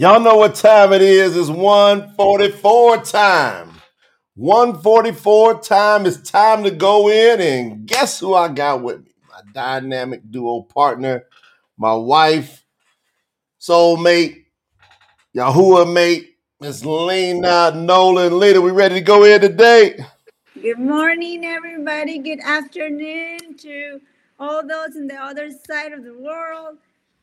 Y'all know what time it is. It's 144 time. 144 time. It's time to go in and guess who I got with me? My dynamic duo partner, my wife, soulmate, Yahuwah mate, Miss Lina Noland. Lina, we ready to go in today? Good morning, everybody. Good afternoon to all those in the other side of the world.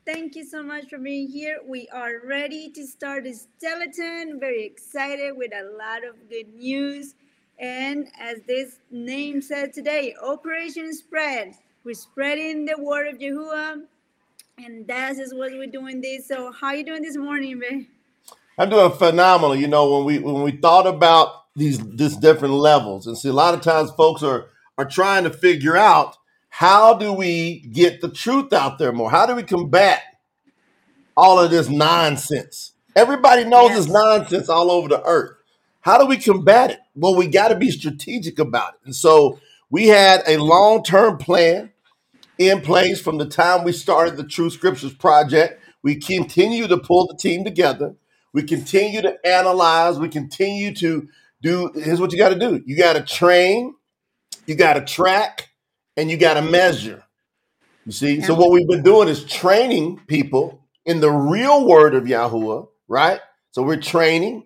Thank you so much for being here. We are ready to start the telethon. Very excited with a lot of good news. And as this name said today, Operation Spread. We're spreading the word of Yahuwah. And that is what we're doing this. So how are you doing this morning, babe? I'm doing phenomenal. You know, when we when we thought about these this different levels, and see a lot of times folks are are trying to figure out how do we get the truth out there more? How do we combat all of this nonsense? Everybody knows it's nonsense all over the earth. How do we combat it? Well, we got to be strategic about it. And so we had a long term plan in place from the time we started the True Scriptures Project. We continue to pull the team together. We continue to analyze. We continue to do. Here's what you got to do you got to train, you got to track, and you got to measure. You see? So, what we've been doing is training people in the real word of Yahuwah, right? So, we're training.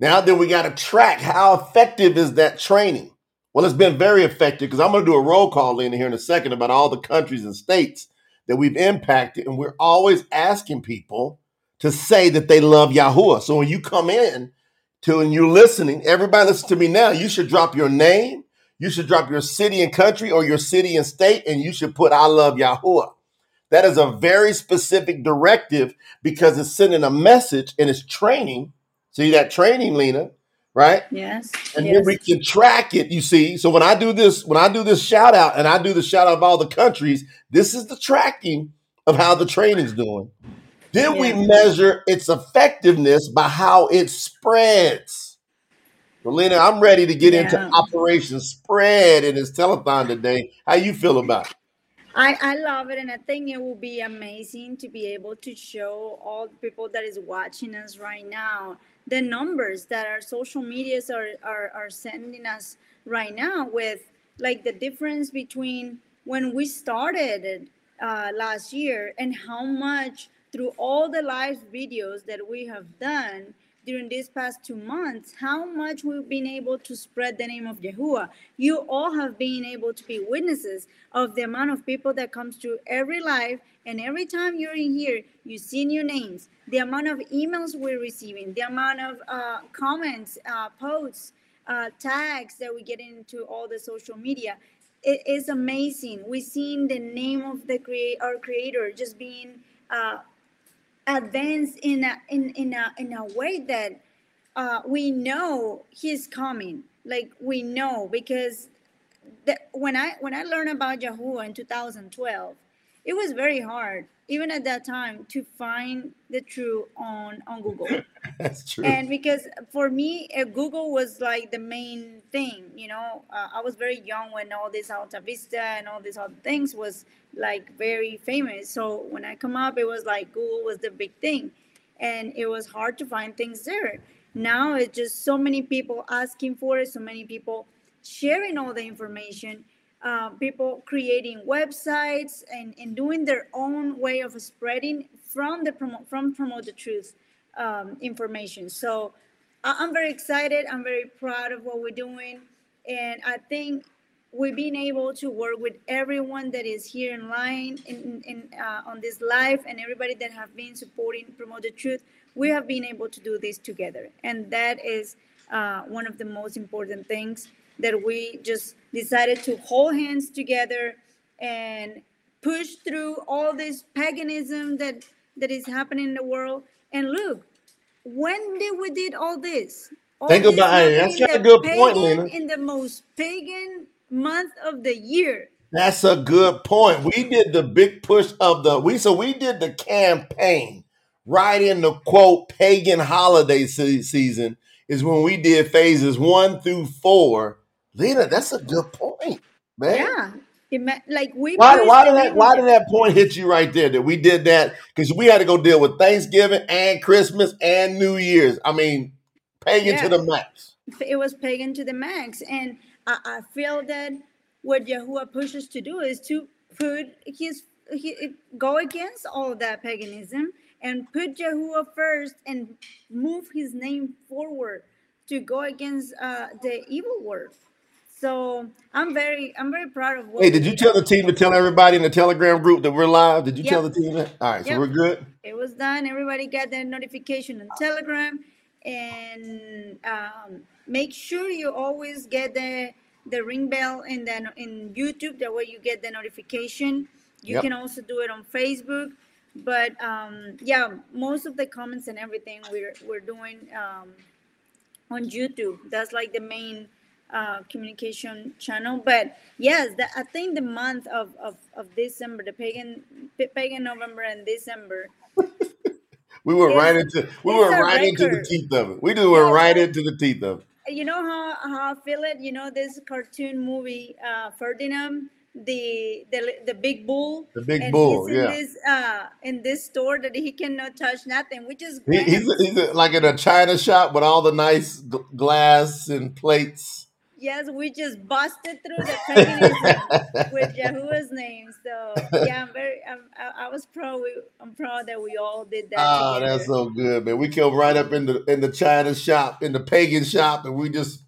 Now, then we got to track how effective is that training. Well, it's been very effective because I'm going to do a roll call in here in a second about all the countries and states that we've impacted. And we're always asking people to say that they love Yahuwah. So when you come in to and you're listening, everybody listen to me now. You should drop your name, you should drop your city and country or your city and state, and you should put I love Yahuwah. That is a very specific directive because it's sending a message and it's training. See that training, Lina, right? Yes. and then we can track it you see so when i do this when i do this shout out and i do the shout out of all the countries this is the tracking of how the training's doing then we measure its effectiveness by how it spreads well, Lina, i'm ready to get into operation spread in this telethon today. How you feel about it? I, I love it and I think it will be amazing to be able to show all the people that is watching us right now the numbers that our social medias are, are, are sending us right now with like the difference between when we started uh, last year and how much through all the live videos that we have done during these past two months, how much we've been able to spread the name of Yahuwah. You all have been able to be witnesses of the amount of people that comes through every live, and every time you're in here, you see new names. The amount of emails we're receiving, the amount of uh, comments, uh, posts, uh, tags that we get into all the social media. It is amazing. We've seen the name of the create our creator just being advanced in a in in a in a way that uh, we know he's coming. Like we know because the, when I when I learned about Yahuwah in 2012, it was very hard, even at that time, to find the truth on on Google. That's true. And because for me uh, google was like the main thing you know? Uh, i was very young when all this AltaVista and all these other things was like very famous. So when i come up it was like google was the big thing. And it was hard to find things there. Now it's just so many people asking for it so many people sharing all the information uh, people creating websites and, and doing their own way of spreading from the promote from promote the truth um, information. So I'm very excited. I'm very proud of what we're doing. And I think we've been able to work with everyone that is here in line in, in, uh, on this live and everybody that have been supporting Promote the Truth. We have been able to do this together. And that is uh, one of the most important things that we just decided to hold hands together and push through all this paganism that that is happening in the world. And look, when did we did all this? All think this about it happening that's got a good point lina in the most pagan month of the year. That's a good point. We did the big push of the we so we did the campaign right in the quote pagan holiday se- season is when we did phases one through four. Lina, that's a good point, man. Yeah. like we why, why did that why did that point hit you right there that we did that because we had to go deal with Thanksgiving and Christmas and New Year's. I mean, pagan yeah. to the max. It was pagan to the max, and I, I feel that what Yahuwah pushes to do is to put his he, go against all of that paganism and put Yahuwah first and move his name forward to go against uh, the evil world. So I'm very I'm very proud of what. Hey, did you tell the team to tell everybody in the Telegram group that we're live? Did you yep. tell the team that? All right, yep. so we're good. It was done. Everybody got their notification on Telegram, and um, make sure you always get the the ring bell and then in YouTube. That way you get the notification. You yep. can also do it on Facebook. But um, yeah, most of the comments and everything we're we're doing um, on YouTube. That's like the main uh, communication channel. But yes, the, I think the month of, of, of December, the pagan pagan November and December. we were right into we were right record. into the teeth of it. We do were yeah, right into the teeth of it. You know how how I feel it. You know this cartoon movie uh, Ferdinand the the the big bull. The big and bull, he's in yeah. This, uh, in this store that he cannot touch nothing, which is he, he's he's like in a china shop with all the nice glass and plates. Yes, we just busted through the paganism with Yahuwah's name. So yeah, I'm very. I'm, I, I was proud. We, I'm proud that we all did that. Oh, together. that's so good, man. We came right up in the in the China shop, in the pagan shop, and we just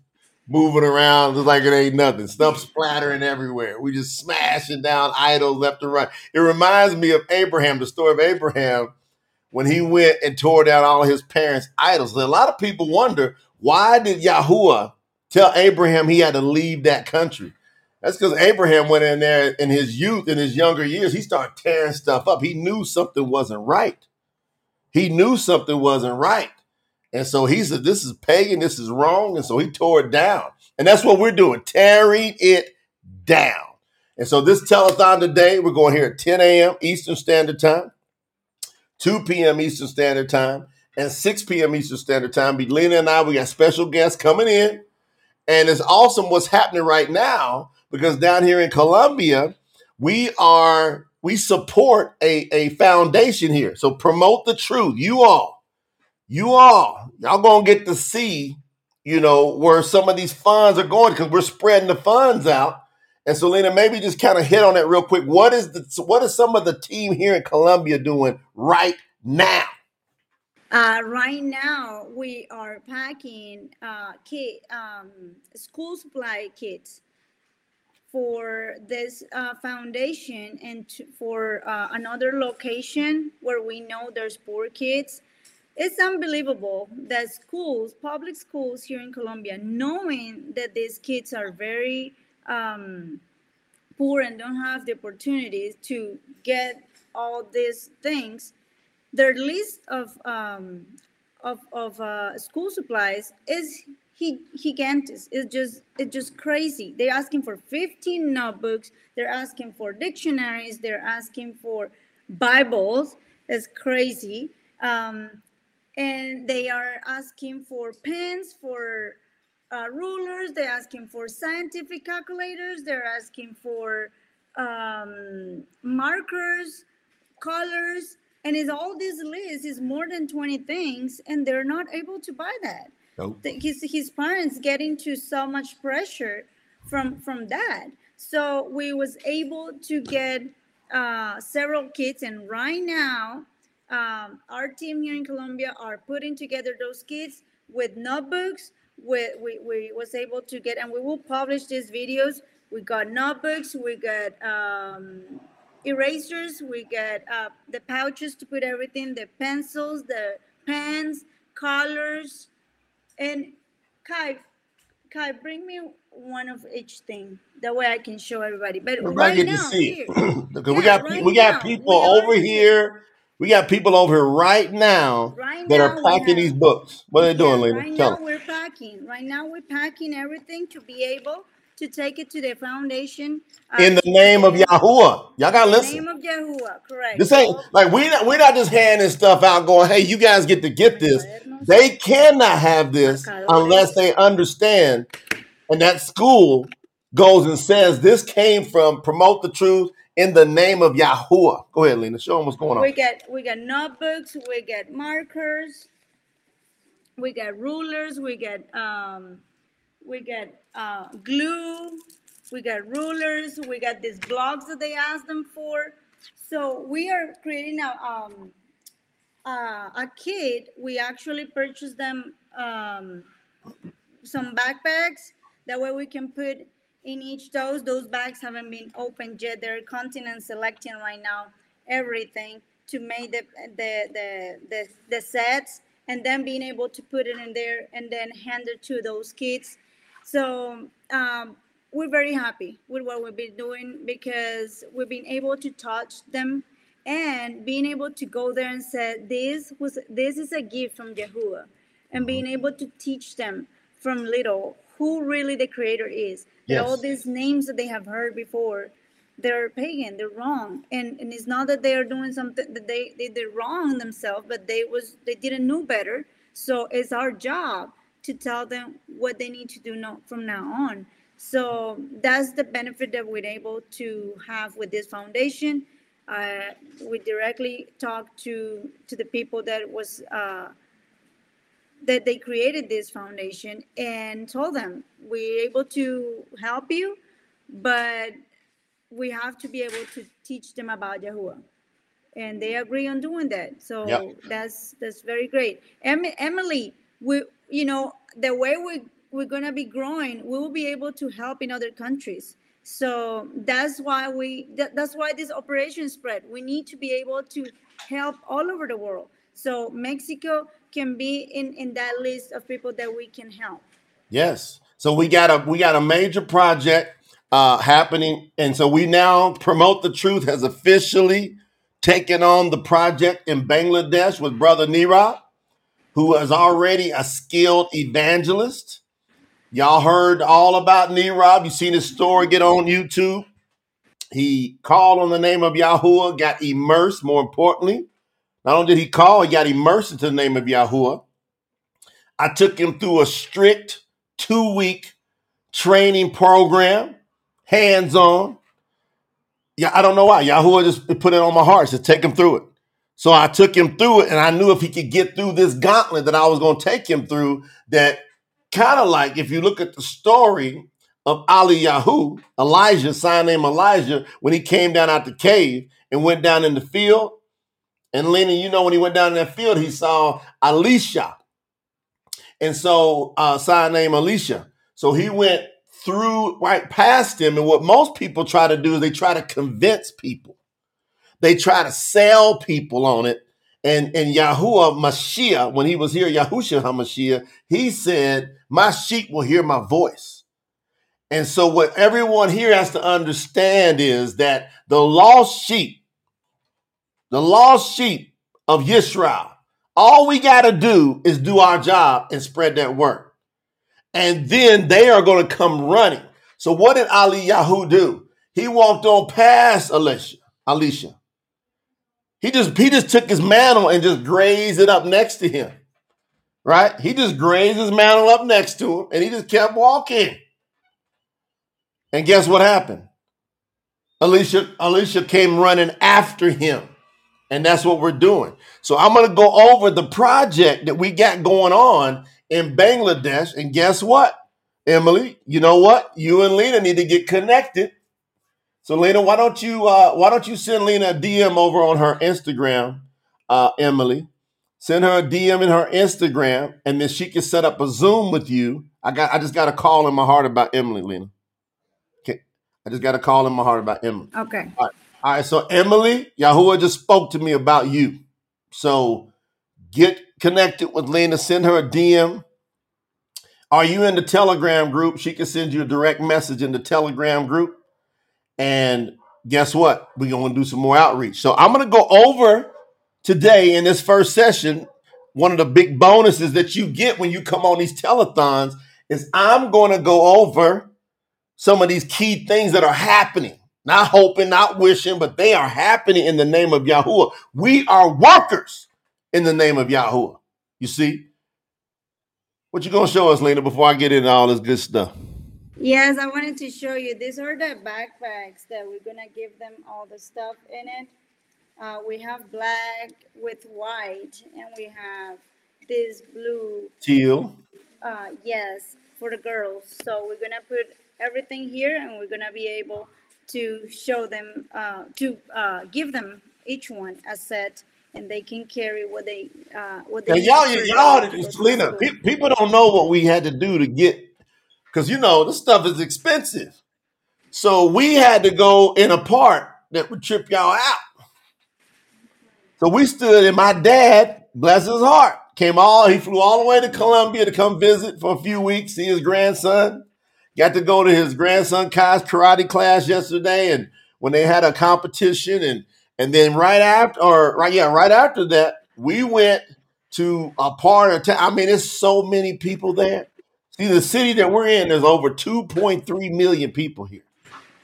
moving around just like it ain't nothing. Stuff splattering everywhere. We just smashing down idols left and right. It reminds me of Abraham, the story of Abraham, when he went and tore down all his parents' idols. a lot of people wonder why did Yahuwah tell Abraham he had to leave that country? That's because Abraham went in there in his youth, in his younger years, he started tearing stuff up. He knew something wasn't right. He knew something wasn't right. And so he said, This is pagan, this is wrong. And so he tore it down. And that's what we're doing, tearing it down. And so this telethon today, we're going here at 10 a.m. Eastern Standard Time, 2 p.m. Eastern Standard Time, and 6 p.m. Eastern Standard Time. Belina and I, we got special guests coming in. And it's awesome what's happening right now because down here in Colombia, we are we support a, a foundation here. So promote the truth. You all you all, y'all gonna get to see, you know, where some of these funds are going because we're spreading the funds out. And so, Lina, maybe just kind of hit on that real quick. What is the what is some of the team here in Colombia doing right now? Uh, right now, we are packing uh, kit, um, school supply kits for this uh, foundation and for uh, another location where we know there's poor kids. It's unbelievable that schools, public schools here in Colombia, knowing that these kids are very um, poor and don't have the opportunities to get all these things, their list of um, of, of uh, school supplies is gigantic. It's just it's just crazy. They're asking for 15 notebooks. They're asking for dictionaries. They're asking for Bibles. It's crazy. Um, and they are asking for pens, for uh, rulers, they're asking for scientific calculators, they're asking for um, markers, colors, and is all this list is more than 20 things, and they're not able to buy that. Nope. His, his parents get into so much pressure from from that. So we was able to get uh, several kits, and right now um, our team here in Colombia are putting together those kits with notebooks. We, we, we was able to get, and we will publish these videos. We got notebooks, we got um, erasers, we got uh, the pouches to put everything, the pencils, the pens, colors, and Kai, Kai, bring me one of each thing. That way I can show everybody. But everybody right now, here, yeah, we got right we got people we over here we got people over here right now right that now are packing have, these books. What are they doing, yeah, Lina? Right Tell now them. we're packing. Right now we're packing everything to be able to take it to their foundation. Uh, in the name of Yahuwah. Y'all gotta listen. In the name of Yahuwah, correct. This ain't like we not we're not just handing stuff out going, hey, you guys get to get this. They cannot have this unless they understand and that school goes and says this came from promote the truth in the name of Yahuwah. Go ahead, Lina. Show them what's going on. We get we get notebooks, we get markers, we get rulers, we get um, we get uh, glue, we got rulers, we got these blocks that they asked them for. So we are creating a um, uh, a kit. We actually purchased them um, some backpacks. That way we can put in each dose. Those bags haven't been opened yet. They're continent selecting right now everything to make the the the the, the sets and then being able to put it in there and then hand it to those kids. So um, we're very happy with what we've been doing because we've been able to touch them and being able to go there and say this was this is a gift from Yahuwah and being able to teach them from little who really the creator is. Yes. That all these names that they have heard before, they're pagan, they're wrong. And and it's not that they are doing something that they, they they're wrong themselves, but they was they didn't know better. So it's our job to tell them what they need to do now, from now on. So that's the benefit that we're able to have with this foundation. Uh, we directly talked to to the people that was uh, that they created this foundation and told them we're able to help you, but we have to be able to teach them about Yahuwah. And they agree on doing that. So yep. that's that's very great. Em- Emily, we you know the way we we're going to be growing, we will be able to help in other countries. So that's why we that, that's why this operation spread. We need to be able to help all over the world. So Mexico can be in in that list of people that we can help. Yes. So we got a we got a major project uh, happening, and so we now promote the truth has officially taken on the project in Bangladesh with Brother Nira, who is already a skilled evangelist. Y'all heard all about Neerob. You seen his story get on YouTube. He called on the name of Yahuwah, got immersed, more importantly. Not only did he call, he got immersed into the name of Yahuwah. I took him through a strict two week training program, hands on. Yeah, I don't know why. Yahuwah just put it on my heart to take him through it. So I took him through it, and I knew if he could get through this gauntlet that I was going to take him through, that kind of like if you look at the story of Eliyahu, Elijah, sign name Elijah, when he came down out the cave and went down in the field. And Lenny, you know, when he went down in that field, he saw Elisha. And so, uh, sign name Elisha. So he went through right past him. And what most people try to do is they try to convince people, they try to sell people on it and and Yahuwah Mashiach, when he was here, Yahushua HaMashiach, he said, My sheep will hear my voice. And so what everyone here has to understand is that the lost sheep, the lost sheep of Yisrael, all we got to do is do our job and spread that word. And then they are going to come running. So what did Eliyahu do? He walked on past Elisha, Elisha. He just he just took his mantle and just grazed it up next to him. Right? He just grazed his mantle up next to him and he just kept walking. And guess what happened? Elisha Elisha came running after him. And that's what we're doing. So I'm going to go over the project that we got going on in Bangladesh and guess what? Emily, you know what? You and Lina need to get connected so Lina, why don't you uh, why don't you send Lina a DM over on her Instagram, uh, Emily? Send her a DM in her Instagram, and then she can set up a Zoom with you. I got I just got a call in my heart about Emily, Lina. Okay. I just got a call in my heart about Emily. Okay. All right. All right. So Emily, Yahuwah just spoke to me about you. So get connected with Lina. Send her a DM. Are you in the Telegram group? She can send you a direct message in the Telegram group. And guess what? We're going to do some more outreach. So I'm going to go over today in this first session. One of the big bonuses that you get when you come on these telethons is I'm going to go over some of these key things that are happening. Not hoping, not wishing, but they are happening in the name of Yahuwah. We are workers in the name of Yahuwah. You see? What you gonna show us, Lina, before I get into all this good stuff? Yes, I wanted to show you. These are the backpacks that we're gonna give them all the stuff in it. Uh, we have black with white, and we have this blue. Teal. Uh, yes, for the girls. So we're gonna put everything here, and we're gonna be able to show them, uh, to uh, give them each one a set, and they can carry what they uh, what they y'all, y'all, to go Selena, pe- people don't know what we had to do to get, because you know this stuff is expensive. So we had to go in a part that would trip y'all out. So we stood, and my dad, bless his heart, came all, he flew all the way to Colombia to come visit for a few weeks, see his grandson. Got to go to his grandson Kai's karate class yesterday, and when they had a competition, and and then right after, or right, yeah, right after that, we went to a part of town. I mean, there's so many people there. See, the city that we're in, there's over 2.3 million people here.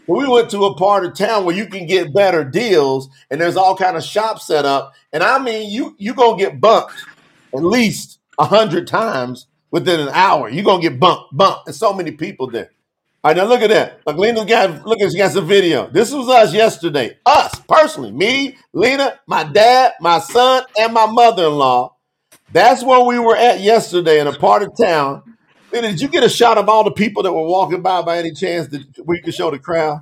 We went to a part of town where you can get better deals, and there's all kind of shops set up. And I mean, you you gonna get bumped at least hundred times within an hour. You're gonna get bumped, bumped. There's so many people there. All right, now look at that. Look, Lina got look at she got some video. This was us yesterday. Us personally, me, Lina, my dad, my son, and my mother-in-law. That's where we were at yesterday in a part of town. Did you get a shot of all the people that were walking by by any chance that we could show the crowd?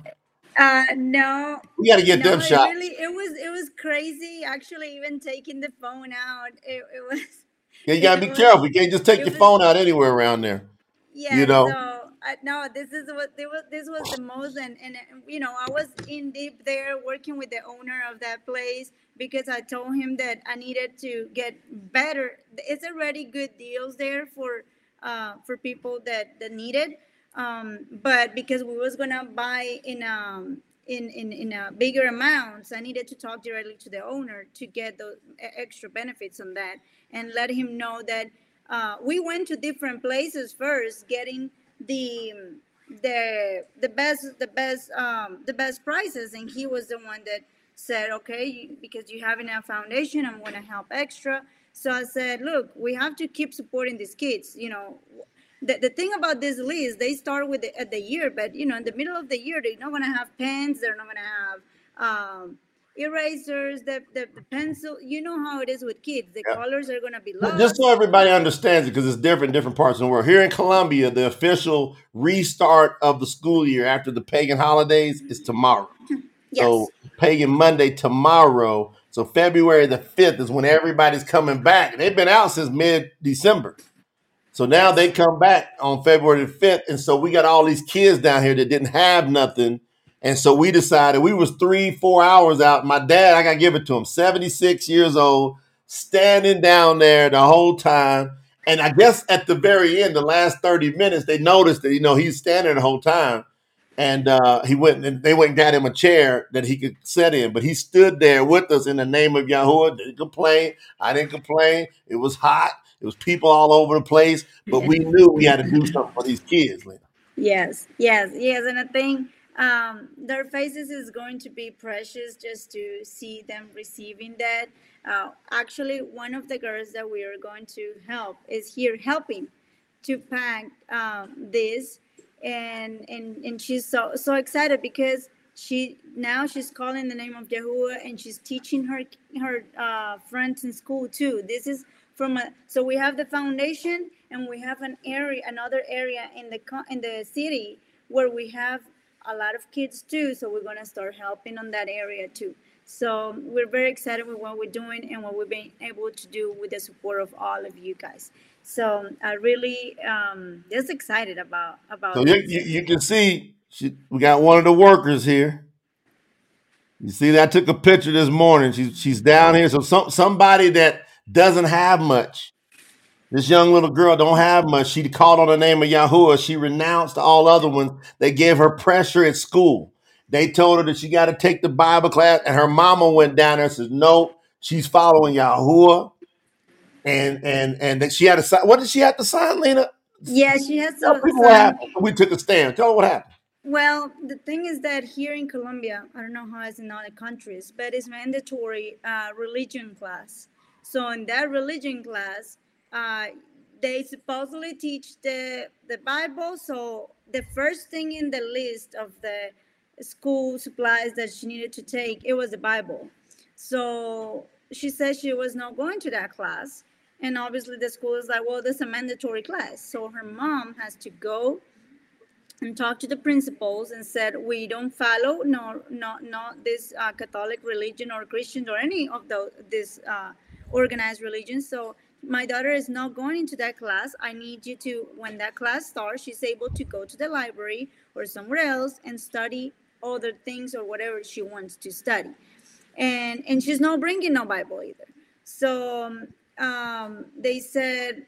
Uh, no, We got to get no, them it shots. really, it was, it was crazy. Actually, even taking the phone out, it, it was, Yeah, you gotta be was, careful. You can't just take your was phone out anywhere around there. Yeah, you know. so uh, no, this is what this was. This was the most, and and you know, I was in deep there working with the owner of that place because I told him that I needed to get better. It's already good deals there for uh for people that that need it. Um, but because we was gonna buy in um in in in a bigger amounts, I needed to talk directly to the owner to get the e- extra benefits on that and let him know that uh, we went to different places first, getting the the the best the best um, the best prices, and he was the one that said, okay, because you have enough foundation, I'm to help extra. So I said, look, we have to keep supporting these kids. You know, the, the thing about this list, they start with the, at the year, but you know, in the middle of the year, they're not going to have pens, they're not going to have um, erasers, the, the the pencil. You know how it is with kids; the Yeah. colors are going to be But Just so everybody understands it, because it's different in different parts of the world. Here in Colombia, the official restart of the school year after the pagan holidays is tomorrow. Yes. So pagan Monday tomorrow. So February the fifth is when everybody's coming back. They've been out since mid December. So now they come back on February the 5th. And so we got all these kids down here that didn't have nothing. And so we decided we was three, four hours out. My dad, I gotta give it to him, 76 years old, standing down there the whole time. And I guess at the very end, the last 30 minutes, they noticed that, you know, he's standing the whole time. And uh, he went and they went and got him a chair that he could sit in. But he stood there with us in the name of Yahuwah. Didn't complain. I didn't complain. It was hot. It was people all over the place. But we knew we had to do something for these kids, Lina. Yes, yes, yes. And I think um, their faces is going to be precious just to see them receiving that. Uh, actually, one of the girls that we are going to help is here helping to pack um, this, and and and she's so so excited because she now she's calling the name of Yahuwah and she's teaching her her uh, friends in school too. This is from a so we have the foundation and we have an area another area in the in the city where we have a lot of kids too. So we're gonna start helping on that area too. So we're very excited with what we're doing and what we've been able to do with the support of all of you guys. So I really um, just excited about So about you, you, you can see she, we got one of the workers here. You see that I took a picture this morning. She's she's down here. So some somebody that doesn't have much. This young little girl don't have much. She called on the name of Yahuwah. She renounced all other ones. They gave her pressure at school. They told her that she got to take the Bible class, and her mama went down there and says, "No, she's following Yahuwah." And and and that she had to sign. What did she have to sign, Lina? Yeah, she has Tell to people what happened. We took a stand. Tell her what happened. Well, the thing is that here in Colombia, I don't know how it's in other countries, but it's mandatory uh, religion class. So in that religion class, uh, they supposedly teach the the Bible. So the first thing in the list of the school supplies that she needed to take it was the Bible. So she said she was not going to that class, and obviously the school is like, well, this is a mandatory class. So her mom has to go and talk to the principals and said we don't follow no not not this uh, catholic religion or christians or any of those this uh, organized religion. So my daughter is not going into that class. I need you to when that class starts she's able to go to the library or somewhere else and study other things or whatever she wants to study. And and she's not bringing no bible either. So um, um they said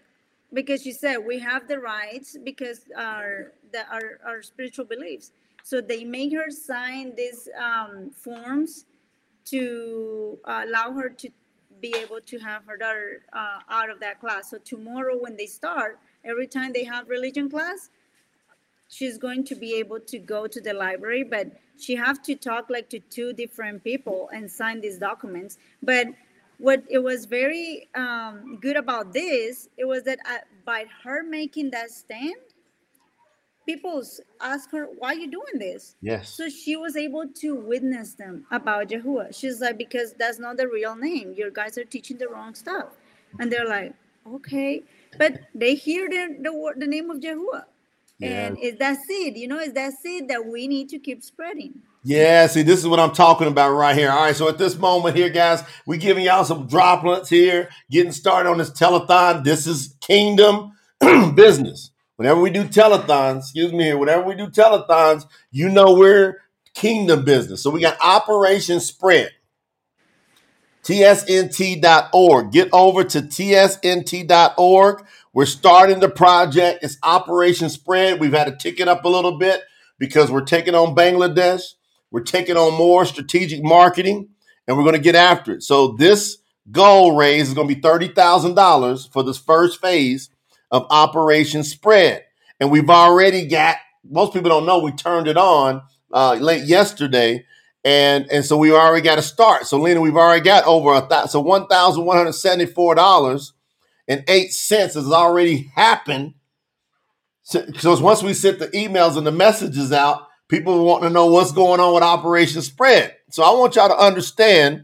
because she said we have the rights because our the, our, our spiritual beliefs. So they made her sign these um, forms to uh, allow her to be able to have her daughter uh, out of that class. So tomorrow when they start every time they have religion class she's going to be able to go to the library but she have to talk like to two different people and sign these documents. But what it was very um, good about this it was that I, uh, by her making that stand people ask her why are you doing this yes so she was able to witness them about Yahuwah. she's like because that's not the real name your guys are teaching the wrong stuff and they're like okay but they hear the the, the name of Yahuwah. Yeah. and it's that seed you know it's that seed that we need to keep spreading yeah, see, this is what I'm talking about right here. All right, so at this moment here, guys, we giving y'all some droplets here, getting started on this telethon. This is kingdom business. Whenever we do telethons, excuse me here, whenever we do telethons, you know we're kingdom business. So we got Operation Spread. TSNT.org. Get over to TSNT.org. We're starting the project. It's Operation Spread. We've had to tick it up a little bit because we're taking on Bangladesh. We're taking on more strategic marketing and we're going to get after it. So this goal raise is going to be $30,000 for this first phase of Operation Spread. And we've already got, most people don't know, we turned it on uh, late yesterday. And, and so we already got a start. So Lina, we've already got over a thousand, so $1,174 and eight cents has already happened. So, so once we sent the emails and the messages out, People want to know what's going on with Operation Spread. So I want y'all to understand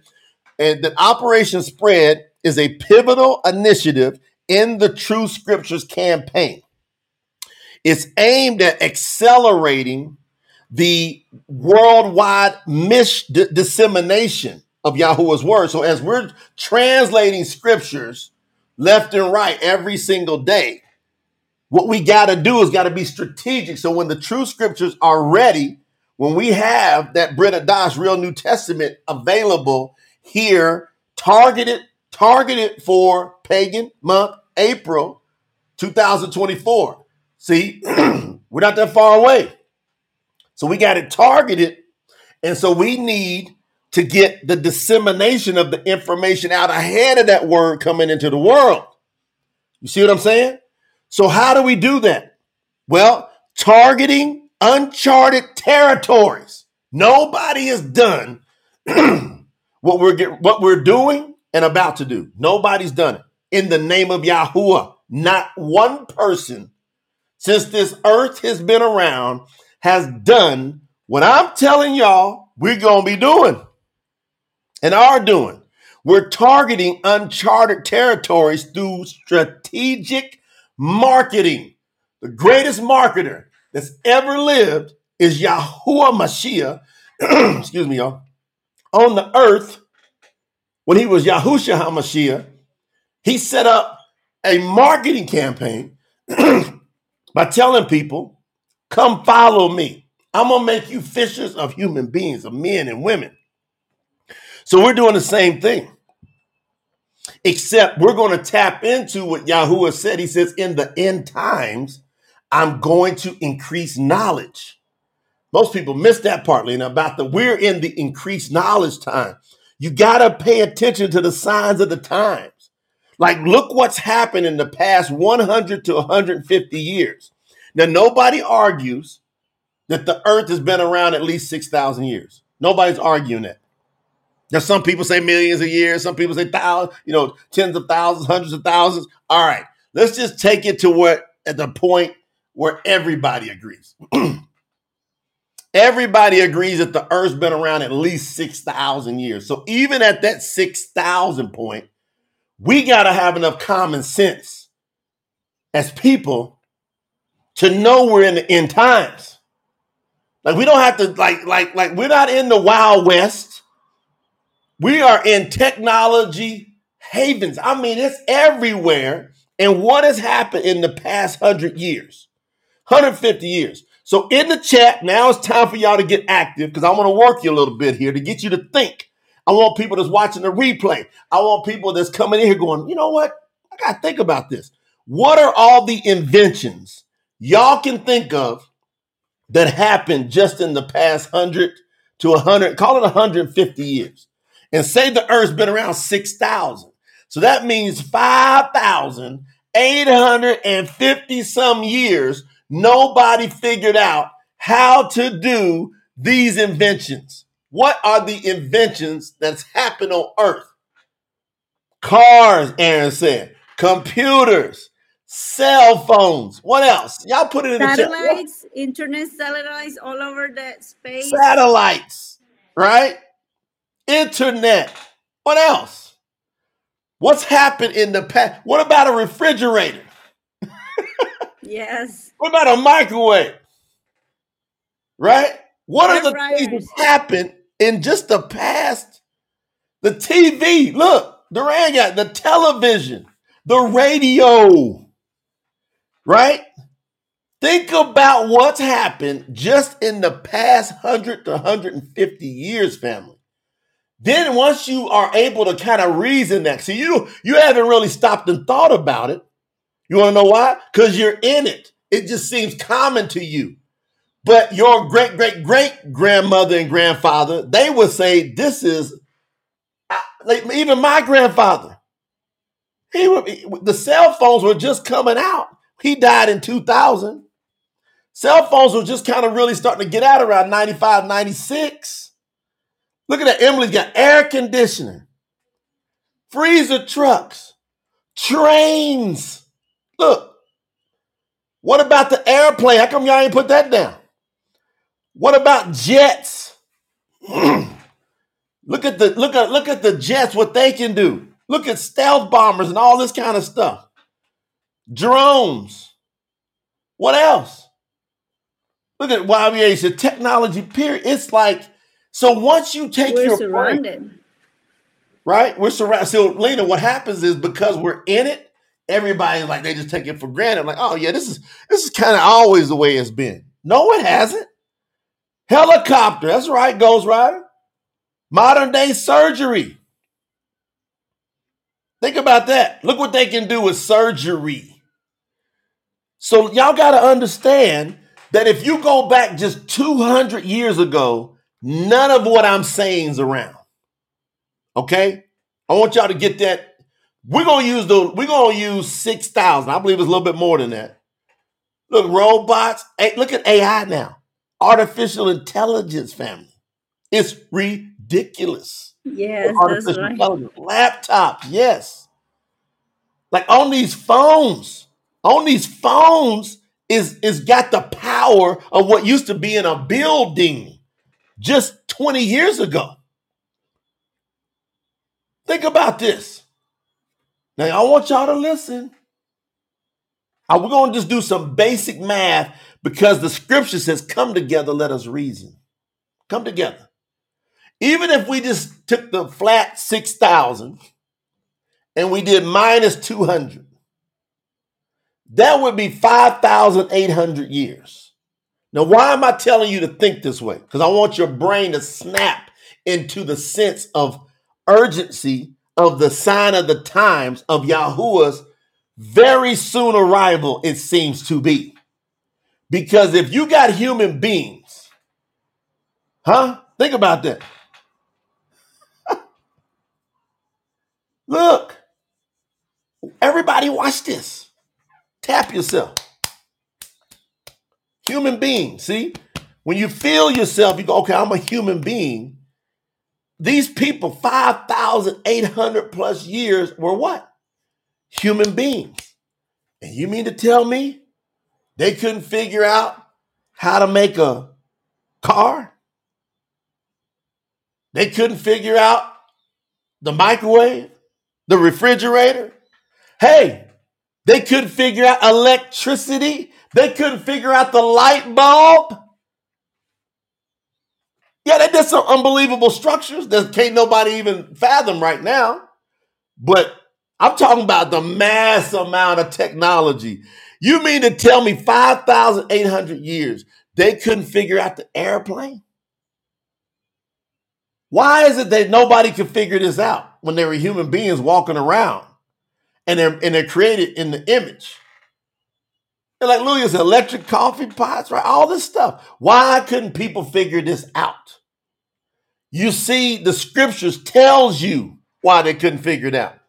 eh, that Operation Spread is a pivotal initiative in the True Scriptures campaign. It's aimed at accelerating the worldwide mis- dissemination of Yahuwah's word. So as we're translating scriptures left and right every single day, what we got to do is got to be strategic. So when the true scriptures are ready, when we have that Brit Hadash Real New Testament available here, targeted, targeted for pagan month April 2024. See, we're not that far away. So we got it targeted. And so we need to get the dissemination of the information out ahead of that word coming into the world. You see what I'm saying? So, how do we do that? Well, targeting uncharted territories. Nobody has done what we're get, what we're doing and about to do. Nobody's done it in the name of Yahuwah. Not one person since this earth has been around has done what I'm telling y'all we're going to be doing and are doing. We're targeting uncharted territories through strategic marketing. The greatest marketer that's ever lived is Yahuwah Mashiach, excuse me, y'all, on the earth when he was Yahushua HaMashiach. He set up a marketing campaign by telling people, come follow me. I'm going to make you fishers of human beings, of men and women. So we're doing the same thing except we're going to tap into what Yahuwah said. He says, in the end times, I'm going to increase knowledge. Most people miss that partly and about the we're in the increased knowledge time. You got to pay attention to the signs of the times. Like, look what's happened in the past 100 to 150 years. Now, nobody argues that the earth has been around at least 6,000 years. Nobody's arguing that. Now, some people say millions a year, some people say thousands, you know, tens of thousands, hundreds of thousands. All right. let's just take it to what at the point where everybody agrees. everybody agrees that the earth's been around at least 6,000 years. So even at that 6,000 point, we got to have enough common sense as people to know we're in the end times. Like we don't have to like like like we're not in the wild west. We are in technology havens. I mean, it's everywhere. And what has happened in the past 100 years? 150 years. So in the chat, now it's time for y'all to get active because I want to work you a little bit here to get you to think. I want people that's watching the replay. I want people that's coming in here going, you know what? I got to think about this. What are all the inventions y'all can think of that happened just in the past 100 to 100, call it 150 years? And say the earth's been around 6,000. So that means 5,850 some years, nobody figured out how to do these inventions. What are the inventions that's happened on Earth? Cars, Aaron said, computers, cell phones. What else? Y'all put it in satellites, the chat. Satellites, internet satellites all over the space. Satellites, right? Internet. What else? What's happened in the past? What about a refrigerator? yes. What about a microwave? Right? What are the things that happened in just the past? The TV. Look, Duran got the television, the radio. Right? Think about what's happened just in the past 100 to 150 years, family. Then once you are able to kind of reason that, see, you you haven't really stopped and thought about it. You want to know why? Because you're in it. It just seems common to you. But your great great great grandmother and grandfather, they would say this is like even my grandfather. He would, the cell phones were just coming out. He died in 2000. Cell phones were just kind of really starting to get out around 95, 96. Look at that. Emily's got air conditioning, freezer trucks, trains. Look. What about the airplane? How come y'all ain't put that down? What about jets? look at the look at look at the jets, what they can do. Look at stealth bombers and all this kind of stuff. Drones. What else? Look at aviation technology. Period. It's like so once you take we're your surrounded. brain, right? We're surrounded. So Lina, what happens is because we're in it, everybody like they just take it for granted. Like, oh yeah, this is this is kind of always the way it's been. No, it hasn't. Helicopter, that's right, Ghost Rider. Modern day surgery. Think about that. Look what they can do with surgery. So y'all got to understand that if you go back just 200 years ago, None of what I'm saying is around. Okay? I want y'all to get that. We're gonna use the we're gonna use six thousand. I believe it's a little bit more than that. Look, robots. Hey, look at AI now. Artificial intelligence, family. It's ridiculous. Yes, Artificial that's right. intelligence. Laptops, yes. Like on these phones, on these phones is is got the power of what used to be in a building just 20 years ago. Think about this. Now, I want y'all to listen. Uh, we're going to just do some basic math because the scripture says, Come together, let us reason. Come together. Even if we just took the flat 6,000 and we did minus 200, that would be 5,800 years. Now, why am I telling you to think this way? Because I want your brain to snap into the sense of urgency of the sign of the times of Yahuwah's very soon arrival, it seems to be. Because if you got human beings, huh? Think about that. Look, everybody, watch this. Tap yourself. Human being. See, when you feel yourself, you go, okay, I'm a human being. These people, 5,800 plus years, were what? Human beings. And you mean to tell me they couldn't figure out how to make a car? They couldn't figure out the microwave, the refrigerator. Hey, they couldn't figure out electricity. They couldn't figure out the light bulb. Yeah, they did some unbelievable structures that can't nobody even fathom right now. But I'm talking about the mass amount of technology. You mean to tell me 5,800 years they couldn't figure out the airplane? Why is it that nobody could figure this out when they were human beings walking around and they're, and they're created in the image? Like Louis electric coffee pots, right? All this stuff. Why couldn't people figure this out? You see, the scriptures tells you why they couldn't figure it out.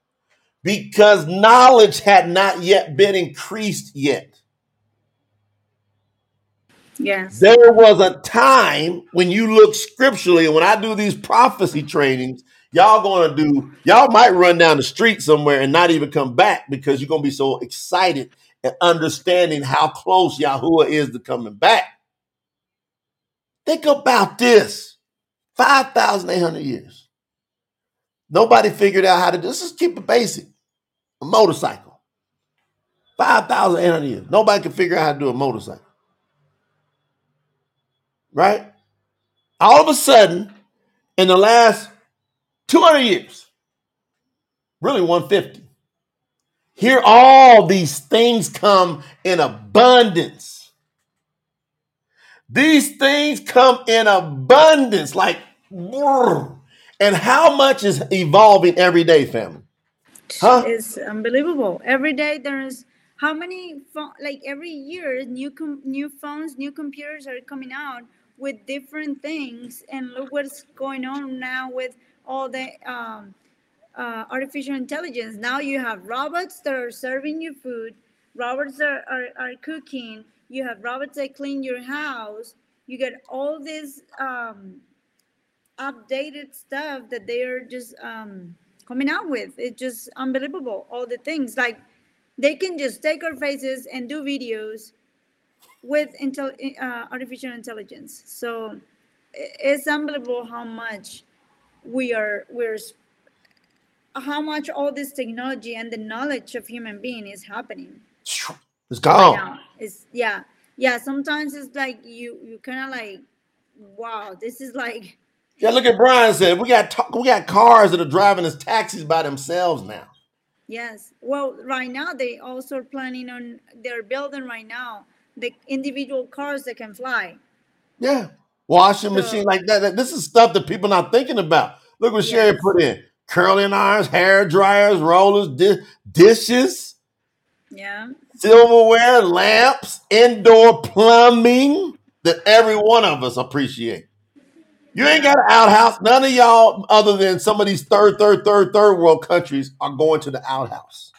Because knowledge had not yet been increased yet. Yes. There was a time when you look scripturally, and when I do these prophecy trainings, y'all gonna do, y'all might run down the street somewhere and not even come back because you're gonna be so excited and understanding how close Yahuwah is to coming back. Think about this 5,800 years. Nobody figured out how to do this. Just keep it basic. A motorcycle. 5,800 years. Nobody can figure out how to do a motorcycle. Right? All of a sudden, in the last 200 years, really 150, here all these things come in abundance. These things come in abundance, like, and how much is evolving every day, family? Huh? It's unbelievable. Every day there's how many like every year new com- new phones, new computers are coming out with different things, and look what's going on now with all the um, uh, artificial intelligence. Now you have robots that are serving you food, robots that are, are, are cooking, you have robots that clean your house. You get all this um, updated stuff that they are just um, coming out with. It's just unbelievable. All the things like they can just take our faces and do videos with intel, uh, artificial intelligence. So it's unbelievable how much we are we're how much all this technology and the knowledge of human being is happening. It's gone. Right it's yeah, yeah. Sometimes it's like you you kind of like, wow, this is like. Yeah, look at Brian said we got we got cars that are driving as taxis by themselves now. Yes. Well, right now they also are planning on they're building right now the individual cars that can fly. Yeah. Washing so, machine like that. This is stuff that people not thinking about. Look what yes. Sherry put in curling irons, hair dryers, rollers, di- dishes. Yeah. Silverware, lamps, indoor plumbing that every one of us appreciate. You ain't got an outhouse. None of y'all, other than some of these third, third, third, third world countries, are going to the outhouse.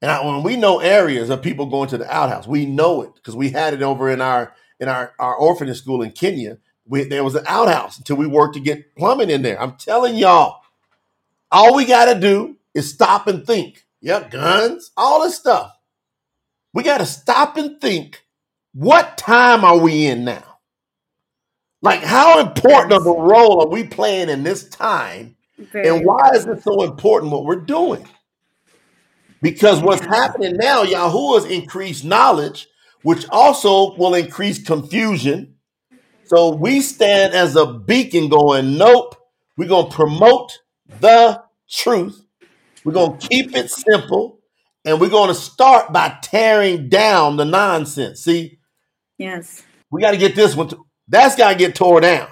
And I, when we know areas of people going to the outhouse, we know it because we had it over in our in our, our orphanage school in Kenya. We, there was an outhouse until we worked to get plumbing in there. I'm telling y'all, all we got to do is stop and think. Yep, guns, all this stuff. We got to stop and think what time are we in now? Like, how important of a role are we playing in this time? Very and why is it so important what we're doing? Because what's happening now, Yahuwah's increased knowledge, which also will increase confusion. So we stand as a beacon going, nope, we're going to promote the truth. We're going to keep it simple. And we're going to start by tearing down the nonsense. See? Yes. We got to get this one. To, that's got to get tore down.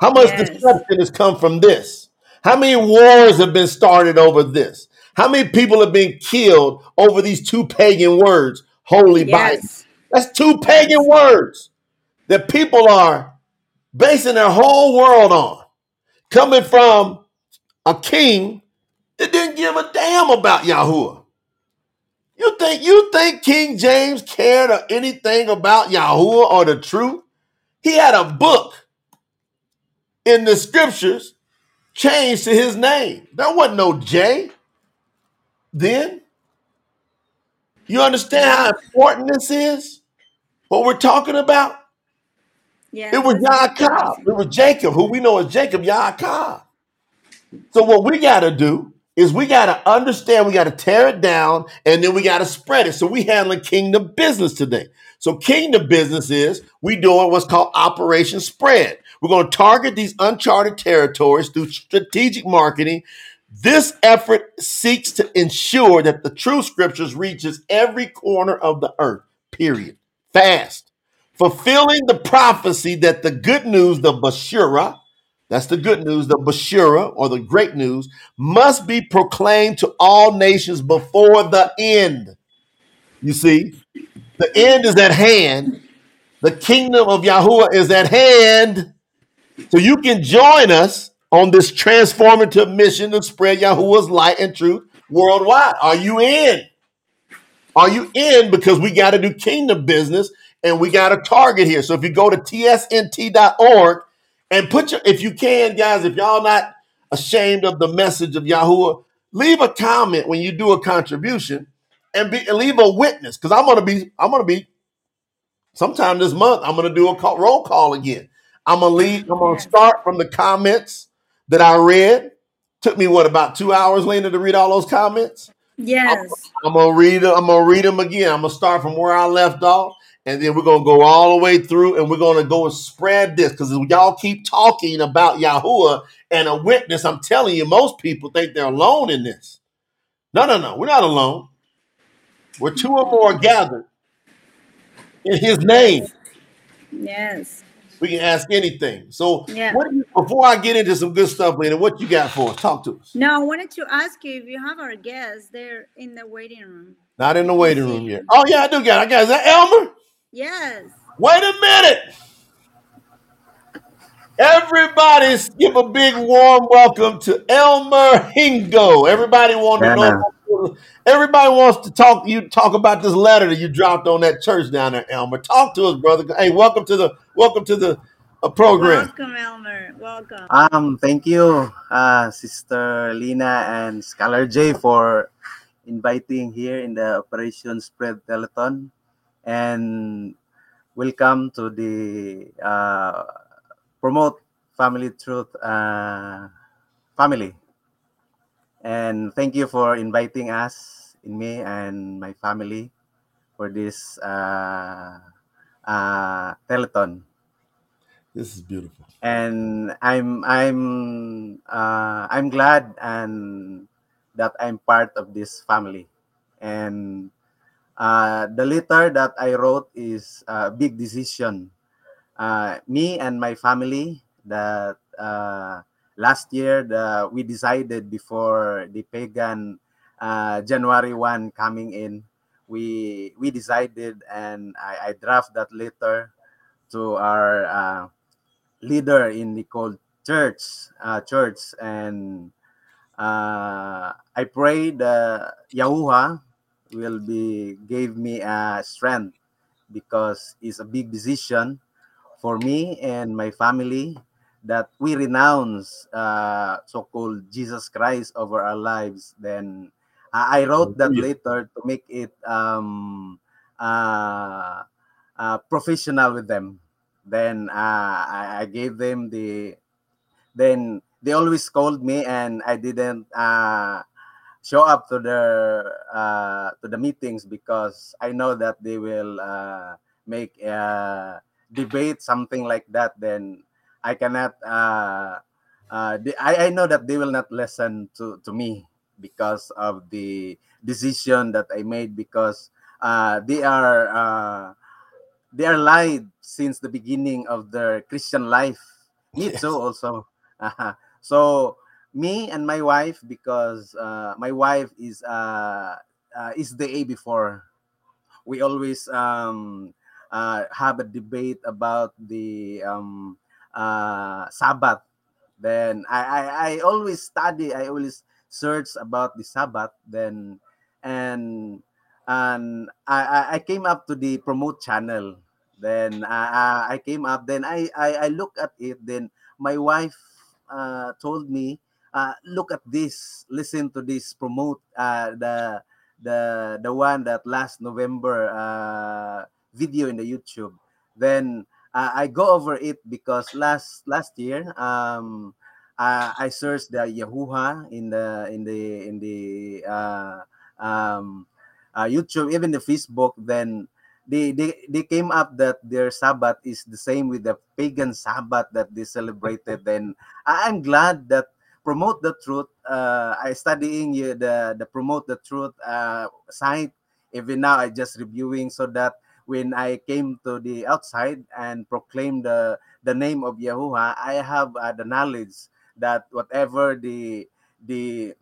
How much yes. deception has come from this? How many wars have been started over this? How many people have been killed over these two pagan words, holy yes. Bible? That's two pagan yes. words that people are basing their whole world on. Coming from a king that didn't give a damn about Yahuwah. You think you think King James cared or anything about Yahuwah or the truth? He had a book in the scriptures changed to his name. There wasn't no J then. You understand how important this is? What we're talking about? Yeah. It was Yaakov. It was Jacob, who we know as Jacob Yaakov. So what we got to do is we got to understand, we got to tear it down, and then we got to spread it. So we handling kingdom business today. So kingdom business is we doing what's called Operation Spread. We're going to target these uncharted territories through strategic marketing. This effort seeks to ensure that the true scriptures reaches every corner of the earth. Period. Fast. Fulfilling the prophecy that the good news, the Bashura, that's the good news. The Bashura, or the great news, must be proclaimed to all nations before the end. You see, the end is at hand. The kingdom of Yahuwah is at hand. So you can join us on this transformative mission to spread Yahuwah's light and truth worldwide. Are you in? Are you in? Because we got to do kingdom business and we got a target here. So if you go to tsnt.org and put your, if you can, guys, if y'all not ashamed of the message of Yahuwah, leave a comment when you do a contribution and, be, and leave a witness. Because I'm gonna be, I'm gonna be sometime this month, I'm gonna do a call, roll call again. I'm gonna leave, I'm gonna start from the comments that I read. Took me what about two hours later to read all those comments? Yes. I'm, I'm gonna read them, I'm gonna read them again. I'm gonna start from where I left off and then we're gonna go all the way through, and we're gonna go and spread this because y'all keep talking about Yahuwah and a witness. I'm telling you, most people think they're alone in this. No, no, no, we're not alone. We're two or more gathered in His name. Yes. We can ask anything. So, Yeah. what you, before I get into some good stuff, Lina, what you got for us? Talk to us. Now, I wanted to ask you if you have our guests there in the waiting room. Not in the waiting room yet. Oh yeah, I do got. I got. Is that Elmer? Yes. Wait a minute. Everybody give a big warm welcome to Elmer Hingco. Everybody want to know. Everybody wants to talk. You talk about this letter that you dropped on that church down there, Elmer. Talk to us, brother. Hey, welcome to the welcome to the uh, program. Welcome, Elmer. Welcome. Um, thank you, uh, Sister Lina and Scholar Jay for inviting here in the Operation Spread Telethon, and welcome to the uh, Promote Family Truth uh, family. And thank you for inviting us, in me and my family, for this uh, uh, telethon This is beautiful. and I'm I'm uh, I'm glad and that I'm part of this family. And uh, the letter that I wrote is a big decision. Uh, me and my family that uh, last year the, we decided before the pagan uh, January 1 coming in, we we decided and I, I draft that letter to our uh, leader in the called church uh, church and uh, I pray the Yahuwah will be gave me a strength because it's a big decision for me and my family that we renounce uh, so-called Jesus Christ over our lives. Then I wrote that later to make it um, uh, uh, professional with them. Then uh, I, I gave them the. Then they always called me, and I didn't uh, show up to the uh, to the meetings because I know that they will uh, make a debate something like that. Then I cannot. Uh, uh, they, I, I know that they will not listen to, to me because of the decision that I made because uh, they are uh, they are lied since the beginning of their Christian life. Me Yes. too, also. so me and my wife, because uh, my wife is uh, uh, is the A before. We always um, uh, have a debate about the um, uh, Sabbath. Then I, I, I always study. I always search about the Sabbath. Then and and I, I- came up to the promote channel. Then I, I I came up. Then I, I I look at it. Then my wife uh, told me, uh, look at this. Listen to this. Promote uh, the the the one that last November uh, video in the YouTube. Then uh, I go over it because last last year um, uh, I searched the Yahuwah in the in the in the uh, um, uh, YouTube, even the Facebook. Then they, they they came up that their Sabbath is the same with the pagan Sabbath that they celebrated. then I'm glad that promote the truth. Uh, I studying the the promote the truth uh, site. Even now, I just reviewing so that when I came to the outside and proclaim the the name of Yahuwah, I have uh, the knowledge that whatever the the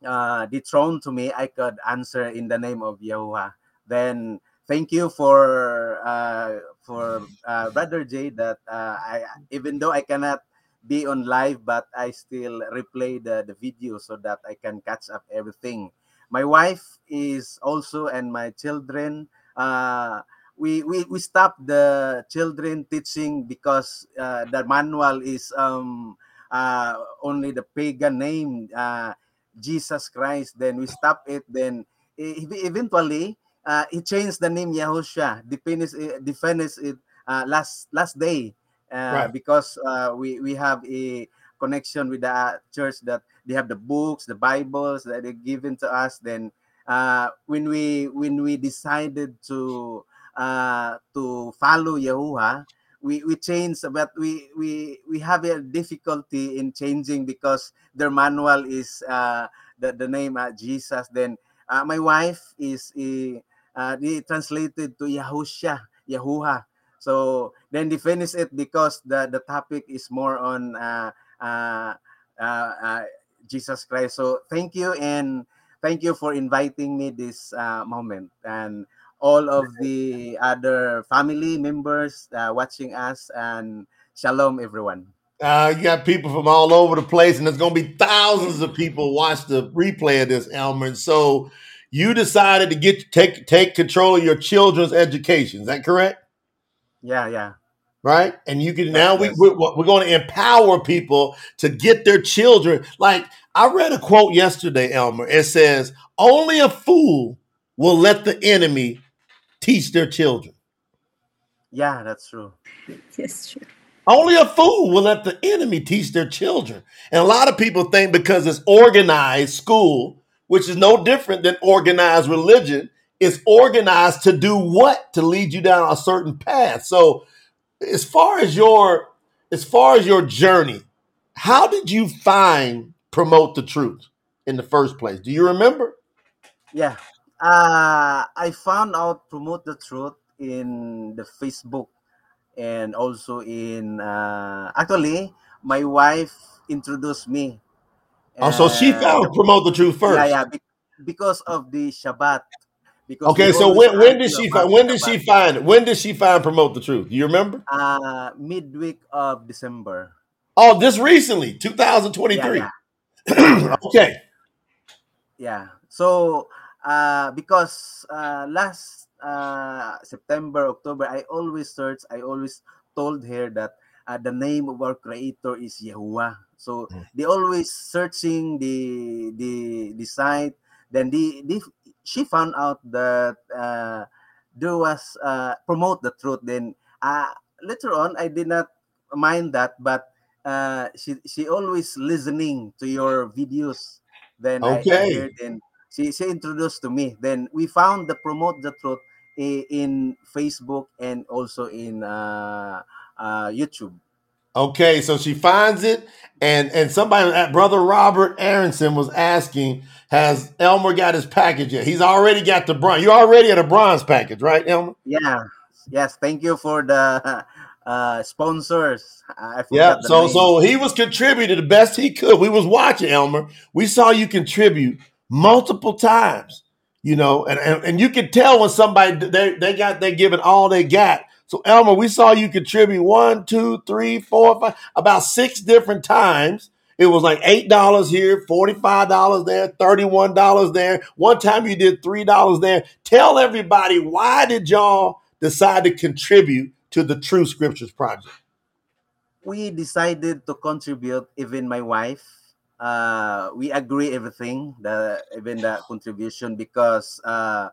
uh, the throne to me, I could answer in the name of Yahuwah. Then thank you for uh, for uh, Brother Jay that uh, I even though I cannot be on live, but I still replay the, the video so that I can catch up everything. My wife is also and my children. Uh, we, we we stopped the children teaching because uh, the manual is um, uh, only the pagan name uh, Jesus Christ. Then we stop it. Then eventually uh, he changed the name Yahushua. Defines defines it uh, last last day right. because uh, we we have a connection with the church that they have the books, the Bibles that are given to us. Then uh, when we when we decided to uh, to follow Yahuwah, we we change, but we we we have a difficulty in changing because their manual is uh, the the name uh, Jesus. Then uh, my wife is uh, translated to Yahusha, Yahuwah. So then they finish it because the, the topic is more on uh, uh, uh, uh, Jesus Christ. So thank you and thank you for inviting me this uh, moment and all of the other family members uh, watching us and shalom everyone. Uh, you got people from all over the place, and there's going to be thousands of people watch the replay of this, Elmer. And so, you decided to get take take control of your children's education. Is that correct? Yeah, yeah. Right. And you can now we, we're, we're going to empower people to get their children. Like I read a quote yesterday, Elmer. It says, only a fool will let the enemy teach their children. Yeah, that's true. Yes, true. Only a fool will let the enemy teach their children. And a lot of people think because it's organized school, which is no different than organized religion, is organized to do what? To lead you down a certain path. So as far as your as far as your journey, how did you find promote the truth in the first place? Do you remember? Yeah. Uh, I found out promote the truth in the Facebook and also in uh, actually my wife introduced me. Oh, so she found promote the truth first. Yeah, yeah, because of the Shabbat because okay, so when when did she find when did she find? When did she find promote the truth? You remember? Uh midweek of December. Oh, this recently, 2023. Yeah, yeah. okay. Yeah. So uh because uh last uh September, October, I always search, I always told her that uh, the name of our creator is Yahuwah. So mm. they always searching the the the site. Then they, they she found out that uh, there was uh, promote the truth. Then uh, later on, I did not mind that, but uh, she she always listening to your videos. Then okay. I heard and she she introduced to me. Then we found the promote the truth in Facebook and also in uh, uh, YouTube. Okay, so she finds it, and and somebody, brother Robert Aronson, was asking, "Has Elmer got his package yet?" He's already got the bronze. You're already at a bronze package, right, Elmer? Yeah. Yes. Thank you for the uh, sponsors. yeah. So name. so he was contributing the best he could. We was watching Elmer. We saw you contribute multiple times. You know, and and, and you can tell when somebody they they got they giving all they got so, Elmer, we saw you contribute one, two, three, four, five, about six different times. It was like $8 here, $45 there, $31 there. One time you did $3 there. Tell everybody why did y'all decide to contribute to the True Scriptures Project? We decided to contribute, even my wife, uh, we agree everything, the even the contribution because uh,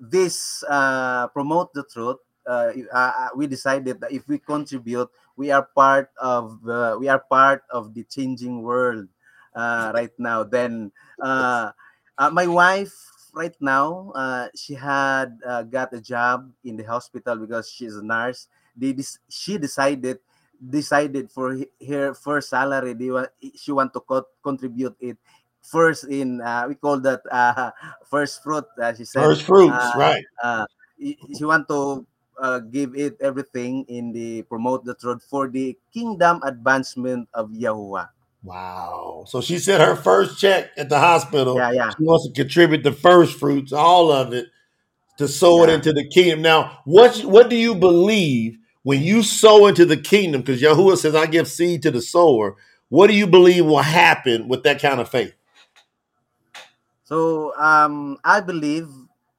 this uh, promote the truth. Uh, uh, we decided that if we contribute, we are part of uh, we are part of the changing world uh, right now. Then uh, uh, my wife right now uh, she had uh, got a job in the hospital because she's a nurse. They, she decided decided for her first salary they want she want to co- contribute it first in uh, we call that uh, first fruit she said First fruits, right? uh, she want to uh, give it everything in the promote the truth for the kingdom advancement of Yahuwah. Wow. So she said her first check at the hospital. Yeah, yeah. She wants to contribute the first fruits, all of it, to sow it into the kingdom. Now, what what do you believe when you sow into the kingdom? Because Yahuwah says, I give seed to the sower. What do you believe will happen with that kind of faith? So um, I believe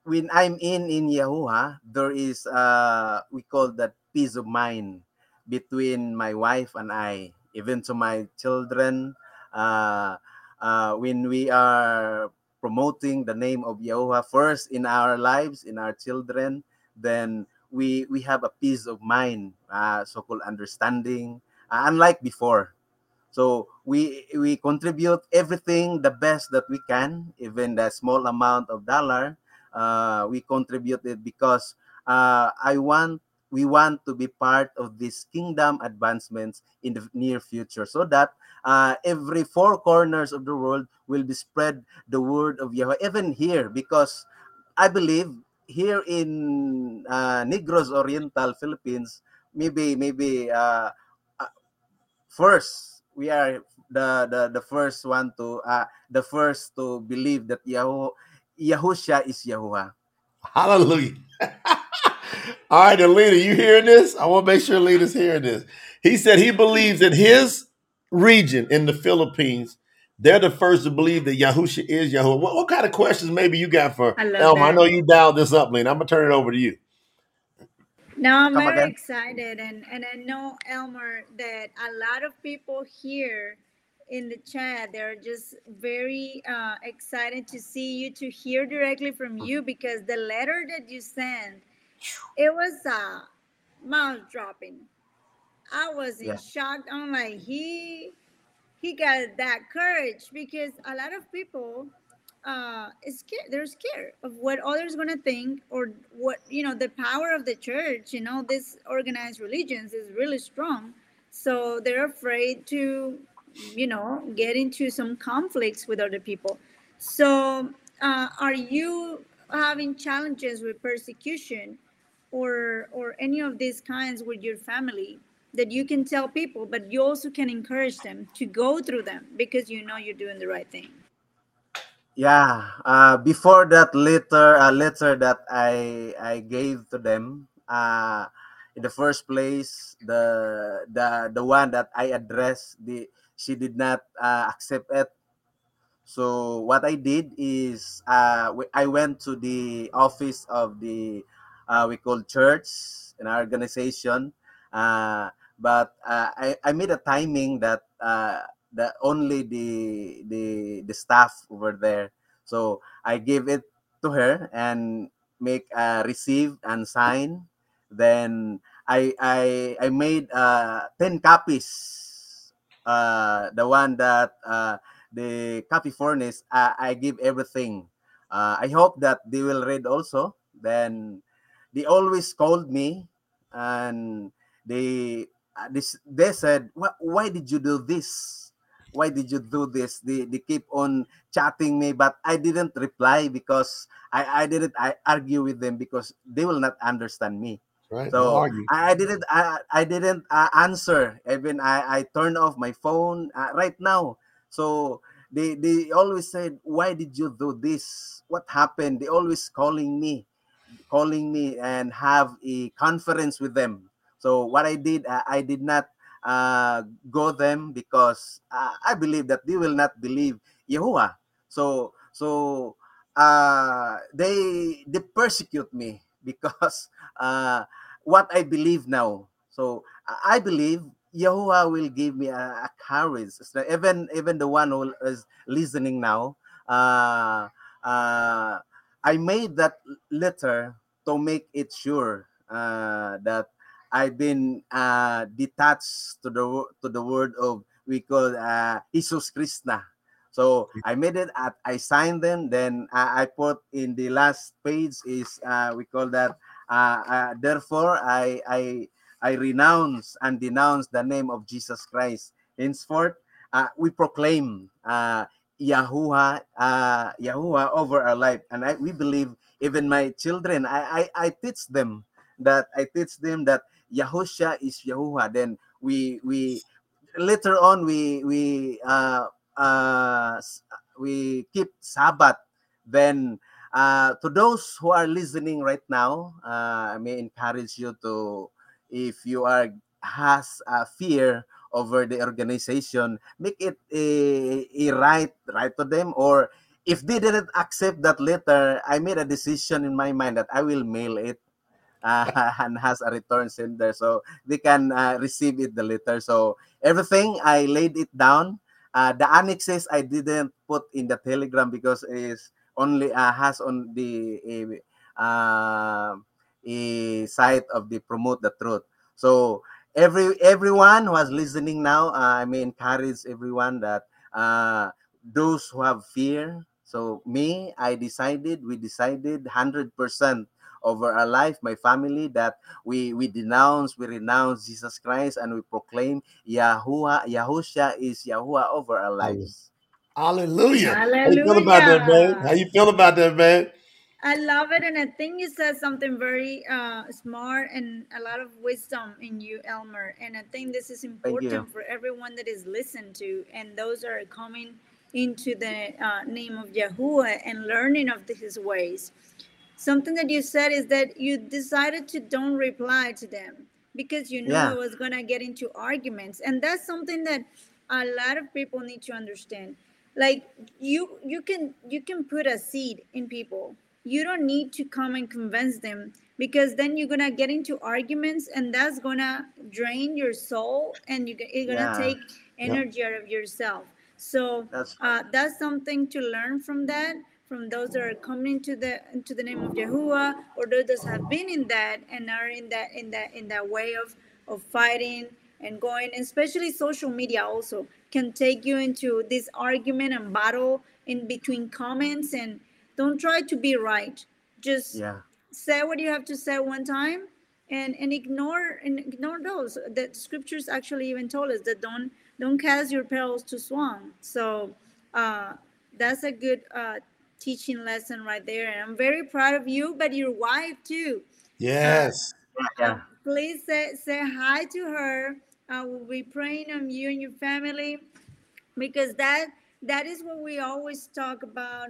when I'm in in Yahuwah, there is uh, we call that peace of mind between my wife and I, even to my children. Uh, uh, when we are promoting the name of Yahuwah first in our lives, in our children, then we we have a peace of mind, uh, so-called understanding, uh, unlike before. So we we contribute everything the best that we can, even the small amount of dollar. Uh, we contribute it because uh, I want we want to be part of this kingdom advancements in the near future, so that uh, every four corners of the world will be spread the word of Yahweh, even here, because I believe here in uh, Negros Oriental Philippines, maybe maybe uh, uh, first we are the the, the first one to uh, the first to believe that Yahoo Yahusha is Yahuwah. Hallelujah. All right, Alina, you hearing this? I want to make sure Alina's hearing this. He said he believes in his region in the Philippines, they're the first to believe that Yahusha is Yahuwah. What, what kind of questions maybe you got for I love Elmer? I know you dialed this up, Lina. I'm gonna turn it over to you. No, I'm Come very again. excited, and and I know Elmer that a lot of people here in the chat they're just very uh, excited to see you to hear directly from you because the letter that you sent it was uh, mouth dropping. I was in Yeah. shock. I'm like he he got that courage because a lot of people uh is scared they're scared of what others gonna think or what you know the power of the church you know this organized religions is really strong so they're afraid to you know get into some conflicts with other people so uh, are you having challenges with persecution or or any of these kinds with your family that you can tell people but you also can encourage them to go through them because you know you're doing the right thing Yeah. Uh, before that letter, uh, letter that I I gave to them, uh, in the first place, the the the one that I addressed, the she did not uh, accept it. So what I did is uh, I went to the office of the uh, we call church an organization, uh, but uh, I, I made a timing that uh, that only the the the staff over there. So I gave it to her and make a receive and sign. Then I I I made uh, ten copies. Uh, the one that uh, the copy furnace, uh, I give everything. Uh, I hope that they will read also. Then they always called me and they uh, this they said, "Why, why did you do this? Why did you do this?" They they keep on chatting me, but I didn't reply because I I didn't I argue with them because they will not understand me. Right? So I, I didn't I, I didn't uh, answer even I, I turned off my phone uh, right now. So they they always said, "Why did you do this? What happened?" They always calling me, calling me and have a conference with them. So what I did, I, I did not uh, go them because uh, I believe that they will not believe Yahuwah. So so uh, they they persecute me because uh, what I believe now. So I believe Yahuwah will give me a, a courage. So even even the one who is listening now, uh, uh, I made that letter to make it sure uh, that I've been uh, detached to the to the word of we call uh, Jesus Krishna. So I made it. At, I signed them. Then I, I put in the last page is uh, we call that. Uh, uh, therefore, I I I renounce and denounce the name of Jesus Christ. Henceforth, uh, we proclaim Yahuwah, uh, Yahuwah over our life, and I, we believe even my children. I, I I teach them that I teach them that Yahusha is Yahuwah. Then we we later on we we uh, uh, we keep Sabbath. Then uh, to those who are listening right now, uh, I may encourage you to, if you are has a fear over the organization, make it a, a right right to them. Or if they didn't accept that letter, I made a decision in my mind that I will mail it uh, and has a return sender so they can uh, receive it the letter so everything i laid it down uh, the annexes i didn't put in the telegram because it's only uh, has on the uh, a site of the promote the truth so every everyone who is listening now uh, i may encourage everyone that uh, those who have fear so me i decided we decided 100% over our life, my family, that we we denounce, we renounce Jesus Christ, and we proclaim Yahuwah, Yahusha is Yahuwah over our lives. Hallelujah. Hallelujah. How you feel about that, man? How you feel about that, man? I love it, and I think you said something very uh, smart and a lot of wisdom in you, Elmer. And I think this is important for everyone that is listened to, and those are coming into the uh, name of Yahuwah and learning of His ways something that you said is that you decided to don't reply to them because you knew yeah. it was going to get into arguments and that's something that a lot of people need to understand like you you can you can put a seed in people. You don't need to come and convince them because then you're gonna get into arguments and that's gonna drain your soul and you, you're gonna yeah. take energy out of yourself. So that's, uh, that's something to learn from that from those that are coming to the into the name of Yahuwah, or those that have been in that and are in that in that in that way of of fighting and going, especially social media also can take you into this argument and battle in between comments and don't try to be right. Just yeah. say what you have to say one time and and ignore and ignore those. The scriptures actually even told us that don't don't cast your pearls to swine. So uh, that's a good uh, teaching lesson right there. And I'm very proud of you, but your wife too. Yes. Uh, please say, say hi to her. I will be praying on you and your family because that that is what we always talk about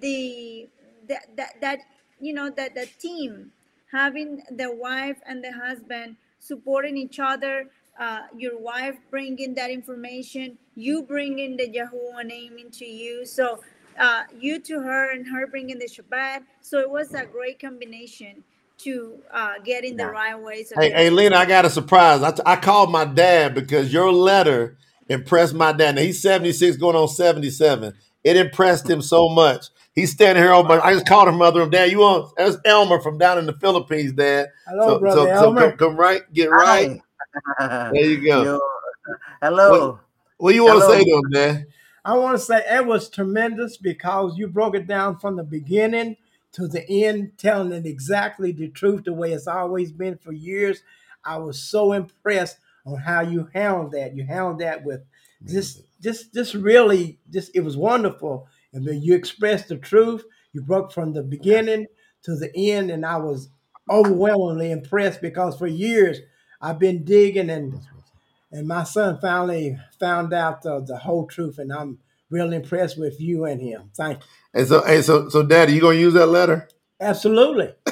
the that that, that you know that the team having the wife and the husband supporting each other uh, your wife bringing that information you bringing the Yahuwah name into you so uh, you to her and her bringing the Shabbat. So it was a great combination to uh, get in the right ways. Hey, hey, Lina, I got a surprise. I, t- I called my dad because your letter impressed my dad. Now, he's 76 going on 77. It impressed him so much. He's standing here. Over, I just called him mother of dad. You want? That's Elmer from down in the Philippines, Dad. Hello, so, brother so, Elmer. So come, come, right, get right. there you go. Yo, hello. What, what do you want to say to him, Dad? I want to say it was tremendous because you broke it down from the beginning to the end, telling it exactly the truth, the way it's always been for years. I was so impressed on how you handled that. You handled that with just, just, just really, just it was wonderful. And then you expressed the truth. You broke from the beginning to the end, and I was overwhelmingly impressed because for years I've been digging and and my son finally found out uh, the whole truth, and I'm really impressed with you and him. Thank you. And so, hey, so, so, Daddy, you gonna use that letter? Absolutely.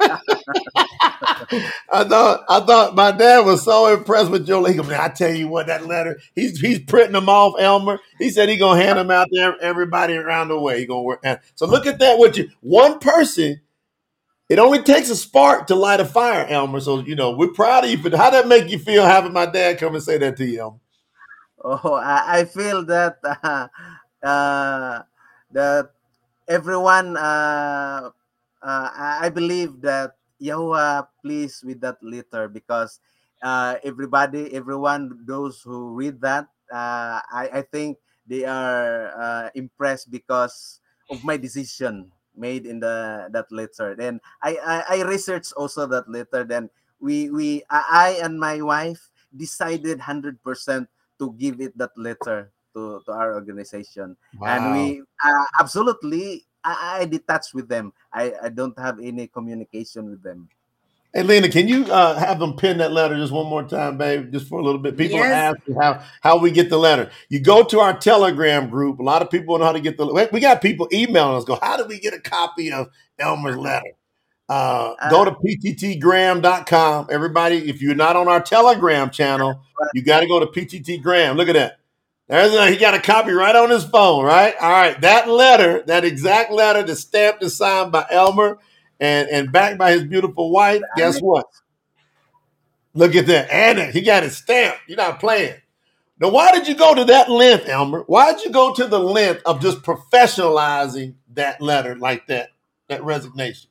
I thought I thought my dad was so impressed with Joe Lincoln. I tell you what, that letter he's he's printing them off, Elmer. He said he gonna hand them out to everybody around the way. He gonna work. So look at that. With you one person It only takes a spark to light a fire, Elmer. So you know we're proud of you. But how that make you feel having my dad come and say that to you, Elmer? Oh, I, I feel that uh, uh, that everyone. Uh, uh, I believe that Yahweh pleased with that letter because uh, everybody, everyone, those who read that, uh, I, I think they are uh, impressed because of my decision made in the that letter. Then I, I, I researched also that letter. Then we we I and my wife decided hundred percent to give it that letter to, to our organization, wow. and we uh, absolutely I, I detached with them. I, I don't have any communication with them. Hey, Lina, can you uh, have them pin that letter just one more time, babe, just for a little bit? People yes. are asking how, how we get the letter. You go to our Telegram group. A lot of people know how to get the. We got people emailing us. Go, how do we get a copy of Elmer's letter? Uh, uh, go to pttgram.com. Everybody, if you're not on our Telegram channel, you got to go to pttgram. Look at that. There's a, he got a copy right on his phone, right? All right, that letter, that exact letter, that's stamped and signed by Elmer and and backed by his beautiful wife. Guess what? Look at that, and he got it stamped. You're not playing. Now, why did you go to that length, Elmer? Why did you go to the length of just professionalizing that letter like that, that resignation,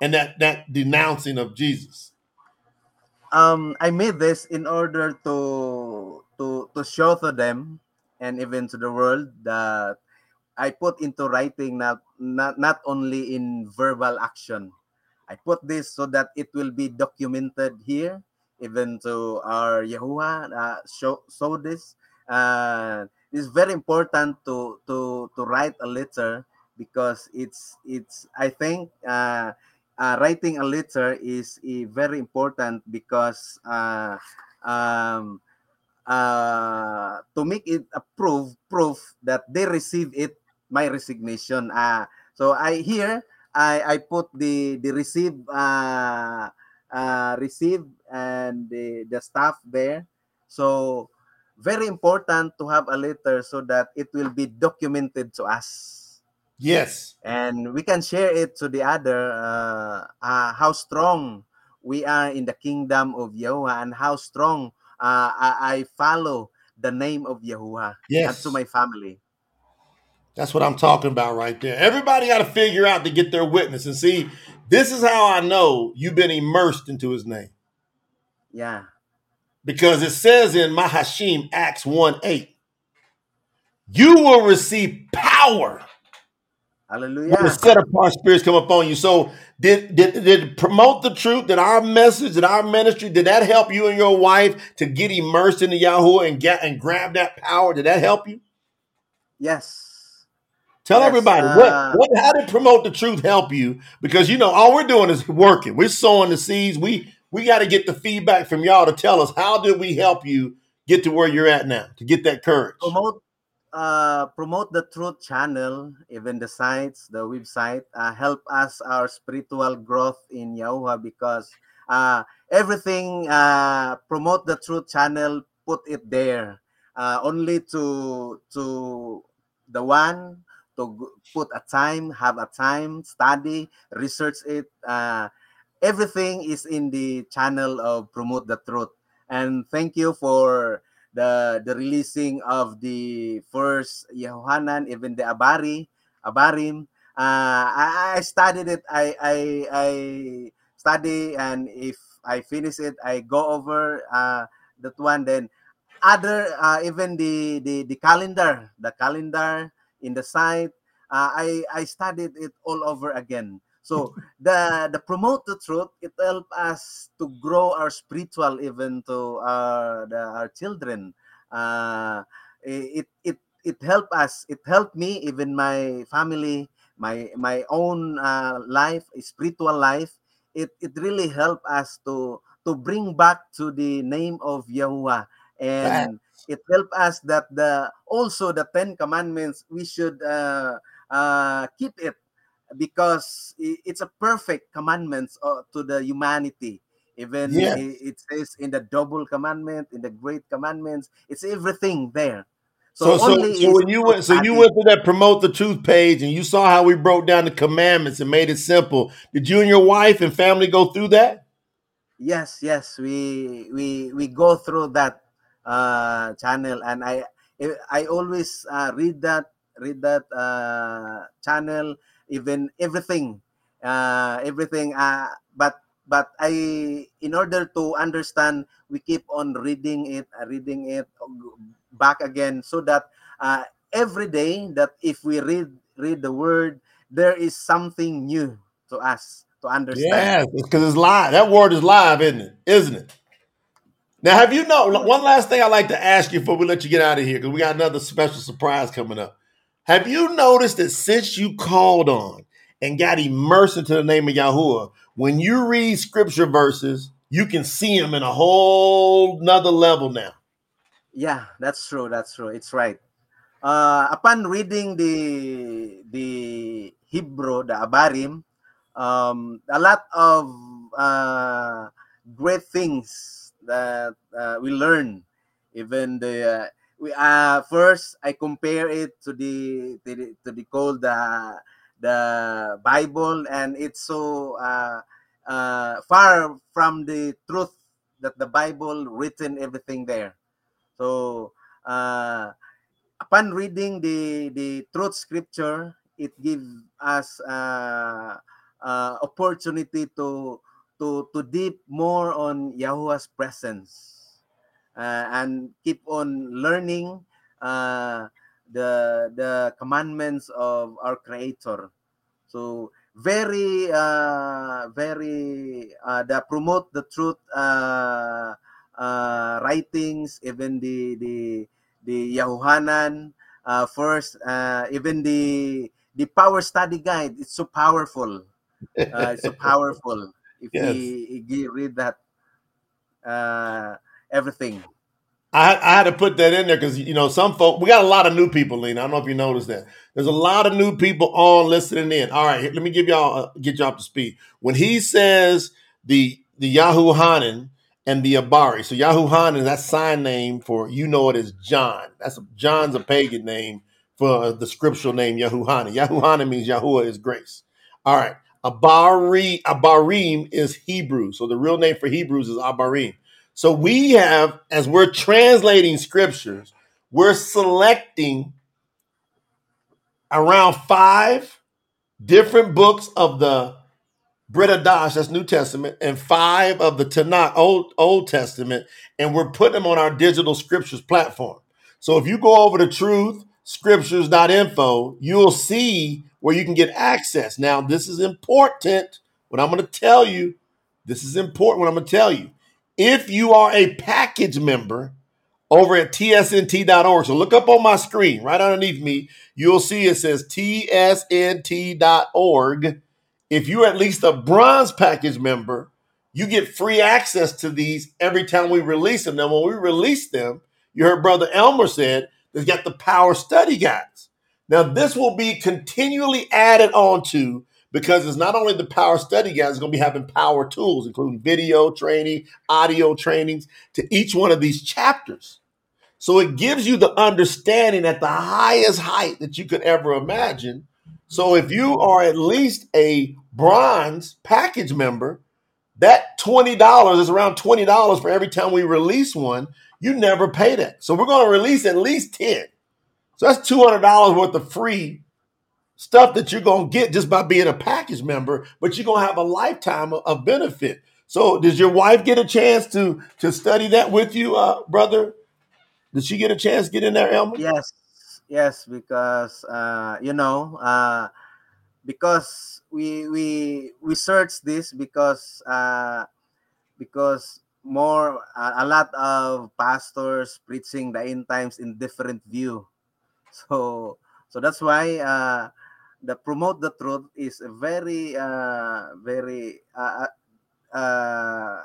and that that denouncing of Jesus? Um, I made this in order to to to show to them and even to the world that I put into writing not not not only in verbal action. I put this so that it will be documented here, even to our Yahuwah uh, show show this. Uh, it's very important to to to write a letter because it's it's I think uh, uh, writing a letter is uh, very important because uh, um, uh, to make it a proof proof that they receive it my resignation. Uh, so i here i i put the the receive uh, receive and the the staff there. So very important to have a letter so that it will be documented to us yes and we can share it to the other uh, uh, how strong we are in the kingdom of Yahweh and how strong uh, I, I follow the name of Yahuwah yes. to my family. That's what I'm talking about right there. Everybody got to figure out to get their witness and see. This is how I know you've been immersed into His name. Yeah, because it says in Mahashim Acts one eight, you will receive power Hallelujah. When the set apart spirits come upon you. So did, did did promote the truth? Did our message, did our ministry, did that help you and your wife to get immersed in the Yahoo and get and grab that power? Did that help you? Yes. Tell yes, everybody uh, what, what how did promote the truth help you? Because you know all we're doing is working. We're sowing the seeds. We we got to get the feedback from y'all to tell us how did we help you get to where you're at now to get that courage. Promote uh, promote the truth channel, even the sites, the website, uh, help us our spiritual growth in Yahuwah because uh, everything uh, promote the truth channel, put it there, uh, only to to the one to put a time, have a time, study, research it. Uh, everything is in the channel of promote the truth. And thank you for the the releasing of the first Yohanan, even the Abari, Abarim. Uh, I, I studied it. I, I I study, and if I finish it, I go over uh, that one. Then other uh, even the, the the calendar, the calendar in the site. Uh, I I studied it all over again. So the the promote the truth, it help us to grow our spiritual even to our the, our children. Uh, it it it helped us. It helped me even my family, my my own uh, life, spiritual life. It it really helped us to to bring back to the name of Yahuwah and it helped us that the also the Ten Commandments we should uh, uh, keep it because it's a perfect commandments uh, to the humanity even it, it says in the double commandment in the great commandments it's everything there So, so, only so is when you went, so you went to that promote the truth page, and you saw how we broke down the commandments and made it simple. Did you and your wife and family go through that? Yes, yes, we we we go through that uh, channel, and I I always uh, read that read that uh, channel, even everything, uh, everything. Uh, but but I, in order to understand, we keep on reading it, uh, reading it back again, so that uh, every day that if we read read the word, there is something new to us to understand. Yes, because it's live. That word is live, isn't it? Isn't it? Now, have you know one last thing I'd like to ask you before we let you get out of here, because we got another special surprise coming up. Have you noticed that since you called on and got immersed into the name of Yahuwah, when you read scripture verses, you can see them in a whole nother level now. Yeah, that's true. That's true. It's right. Uh, upon reading the the Hebrew, the Abarim, um, a lot of uh, great things that uh, we learn. Even the uh, we uh, first I compare it to the to the, to the called the the Bible, and it's so uh, uh, far from the truth that the Bible written everything there. So uh, upon reading the the truth scripture, it gives us uh, uh, opportunity to to to deep more on Yahweh's presence and keep on learning uh, the the commandments of our Creator. So very uh, very uh, the promote the truth uh, uh, writings, even the the the Yahuhanan uh, first, uh, even the the power study guide. It's so powerful. Uh, it's so powerful. If Yes. we, we read that, uh, everything. I, I had to put that in there because you know some folk we got a lot of new people, Lina. I don't know if you noticed that. There's a lot of new people on listening in. All right, let me give y'all uh, get y'all up to speed. When he says the the Yahoo Hanan and the Abari, so Yahoo Hanan that's sign name for you know it is John. That's John's a pagan name for the scriptural name Yahoo Hanan. Yahoo Hanan means Yahuwah is grace. All right, Abari Abarim is Hebrew, so the real name for Hebrews is Abarim. So we have, as we're translating scriptures, we're selecting around five different books of the Brit Hadash, that's New Testament, and five of the Tanakh, Old, Old Testament, and we're putting them on our digital scriptures platform. So if you go over to truthscriptures.info, you'll see where you can get access. Now, this is important. What I'm going to tell you, this is important what I'm going to tell you. If you are a package member over at tsnt.org, so look up on my screen right underneath me, you'll see it says tsnt.org. If you're at least a bronze package member, you get free access to these every time we release them. Now, when we release them, you heard Brother Elmer said, they've got the power study guides. Now, this will be continually added on to because it's not only the power study guys, it's going to be having power tools, including video training, audio trainings to each one of these chapters. So it gives you the understanding at the highest height that you could ever imagine. So if you are at least a bronze package member, that $20 is around $20 for every time we release one. You never pay that. So we're going to release at least 10. So that's $200 worth of free stuff that you're going to get just by being a package member, but you're going to have a lifetime of, of benefit. So does your wife get a chance to to study that with you, uh, brother? Did she get a chance to get in there, Elmer? Yes, yes, because uh, you know, uh, because we we we search this because uh, because more uh, a lot of pastors preaching the end times in different view. So so that's why uh, the promote the truth is very uh, very uh, uh,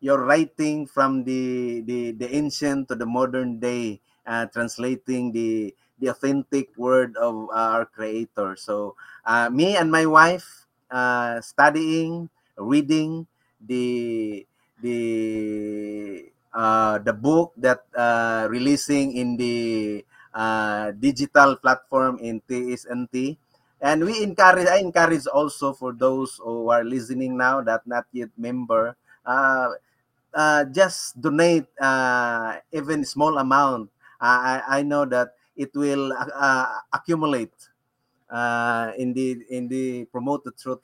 you're writing from the, the the ancient to the modern day uh, translating the the authentic word of our creator. So uh, me and my wife uh, studying reading the the uh, the book that uh, releasing in the uh, digital platform in TSNT. And we encourage, I encourage also for those who are listening now that not yet member, uh, uh, just donate uh, even small amount. I, I know that it will uh, accumulate uh, in the in the promote the truth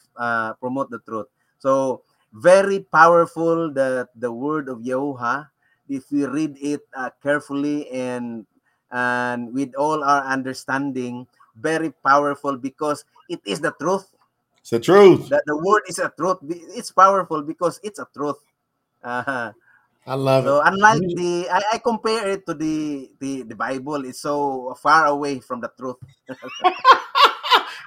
promote the truth. So very powerful that the word of Yahuwah if we read it carefully and and with all our understanding very powerful because it is the truth It's the truth. that the word is a truth it's powerful because it's a truth uh, I love so it. unlike the I, I compare it to the, the the bible it's so far away from the truth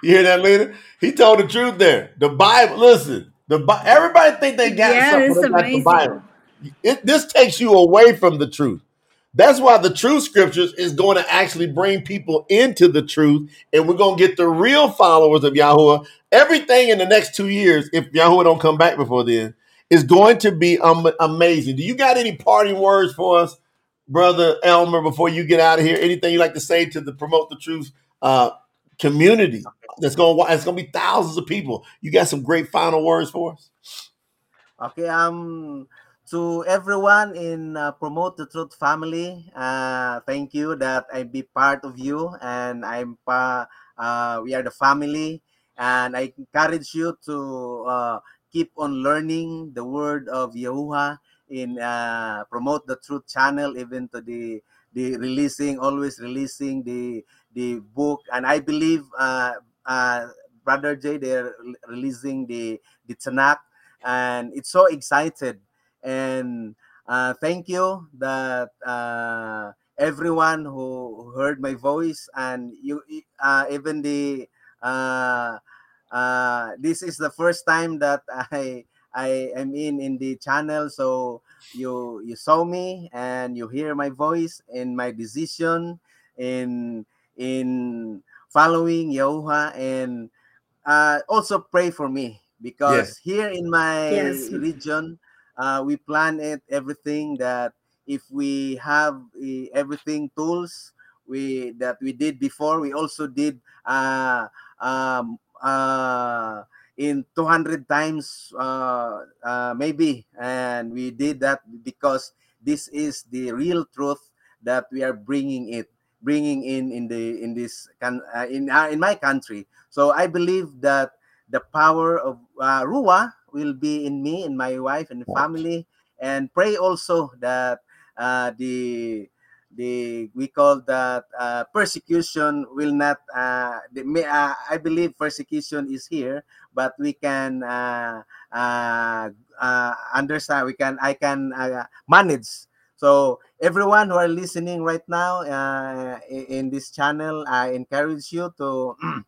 You hear that, leader? He told the truth there. The Bible. Listen, the everybody think they got Yeah, something it's they the. Bible. It, this takes you away from the truth. That's why the true scriptures is going to actually bring people into the truth, and we're going to get the real followers of Yahuwah. Everything in the next two years, if Yahuwah don't come back before then, is going to be um, amazing. Do you got any parting words for us, brother Elmer, before you get out of here? Anything you like to say to the promote the truth uh, community? That's going to it's going to be thousands of people. You got some great final words for us. Okay, um, to everyone in uh, Promote the Truth family, uh, thank you that I be part of you, and I'm pa. Uh, we are the family, and I encourage you to uh, keep on learning the word of Yahuwah in uh, Promote the Truth channel, even to the the releasing, always releasing the the book, and I believe, uh, Brother Jay, they're releasing the the Tanakh and it's so excited and uh, thank you that uh, everyone who heard my voice and you uh, even the uh, uh, this is the first time that I I am in in the channel so you you saw me and you hear my voice in my decision in in following Yahuwah and uh, also pray for me because here in my Yes. region uh, we plan it everything that if we have eh, everything tools we that we did before we also did uh, um, uh, in 200 times uh, uh, maybe. And we did that because this is the real truth that we are bringing it bringing in in the in this can uh, in uh, in my country. So i believe that the power of uh, ruah will be in me and my wife and family. And pray also that uh, the the we call that uh, persecution will not uh, the, uh, i believe persecution is here but we can uh, uh, uh, understand we can i can uh, manage. So everyone who are listening right now uh, in this channel i encourage you to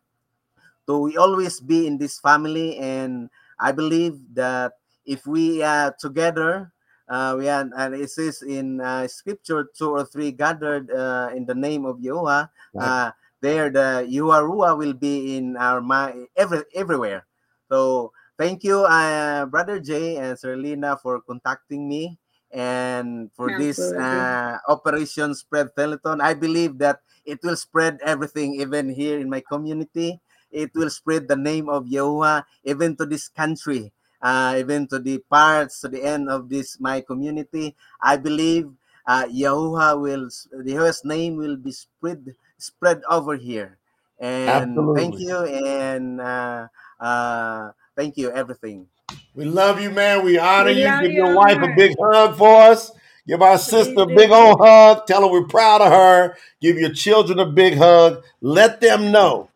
to we always be in this family and i believe that if we are together uh, we are and it says in uh, scripture two or three gathered uh, in the name of Jehovah uh, there the Yahuwah will be in our mind every everywhere. So thank you uh, brother Jay and Sir Lina for contacting me and for this Absolutely. uh, operation spread telethon. I believe that it will spread everything even here in my community it will spread the name of Yahuwah even to this country, uh, even to the parts to the end of this my community. I believe uh, Yahuwah will Yahuwah's name will be spread spread over here. And thank you and uh, uh, thank you everything. We love you, man. We honor We you. love Give you, your wife a big hug for us. Give our sister a big old hug. Tell her we're proud of her. Give your children a big hug. Let them know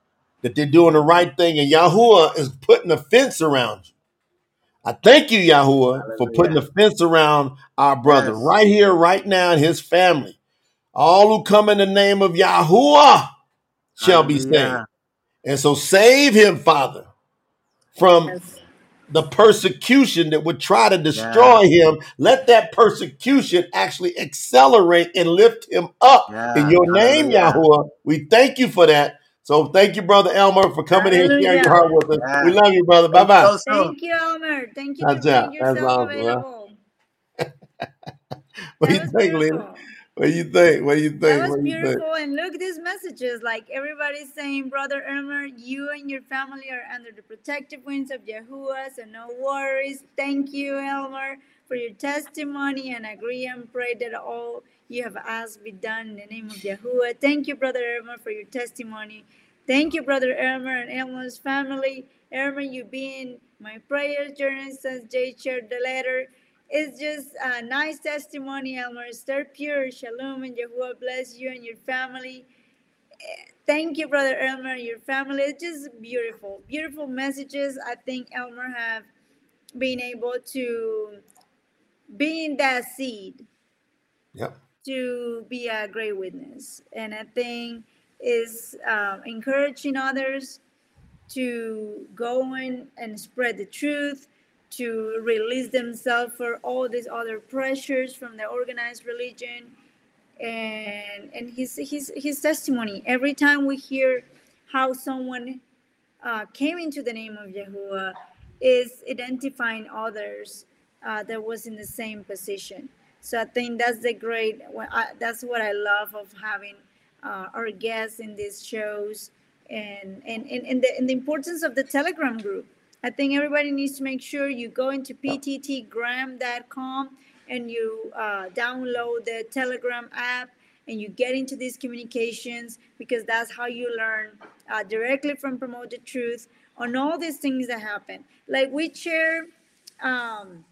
that they're doing the right thing. And Yahuwah is putting a fence around you. I thank you, Yahuwah, for putting a fence around our brother Yes. right here, right now, and his family. All who come in the name of Yahuwah shall be saved. And so save him, Father, from Yes. the persecution that would try to destroy him. Let that persecution actually accelerate and lift him up in your name, Hallelujah. Yahuwah. We thank you for that. So thank you, Brother Elmer, for coming in and sharing your heart with us. Yeah. We love you, brother. Bye bye. also. Thank you, Elmer. Thank you That's to it. make That's yourself awesome, huh? available. What do you was think, Lina? What do you think? What do you think? That was What do think? beautiful. And look, these messages like everybody's saying, Brother Elmer, you and your family are under the protective wings of Yahuwah, so no worries. Thank you, Elmer, for your testimony and I agree and pray that all you have asked be done in the name of Yahuwah. Thank you, Brother Elmer, for your testimony. Thank you, Brother Elmer and Elmer's family. Elmer, you've been my prayer journey since Jay shared the letter. It's just a nice testimony, Elmer. Stay pure. Shalom and Yahuwah bless you and your family. Thank you, Brother Elmer, and your family. It's just beautiful. Beautiful messages. I think Elmer have been able to be in that seed Yep. To be a great witness. And I think is um, encouraging others to go in and spread the truth, to release themselves for all these other pressures from the organized religion, and and his his his testimony. Every time we hear how someone uh, came into the name of Yahuwah, is identifying others uh, that was in the same position. So I think that's the great. well, I, that's what I love of having uh, our guests in these shows, and and and, and, the, and the importance of the Telegram group. I think everybody needs to make sure you go into pttgram.com and you uh, download the Telegram app and you get into these communications because that's how you learn uh, directly from Promote the Truth on all these things that happen. Like we share. Um,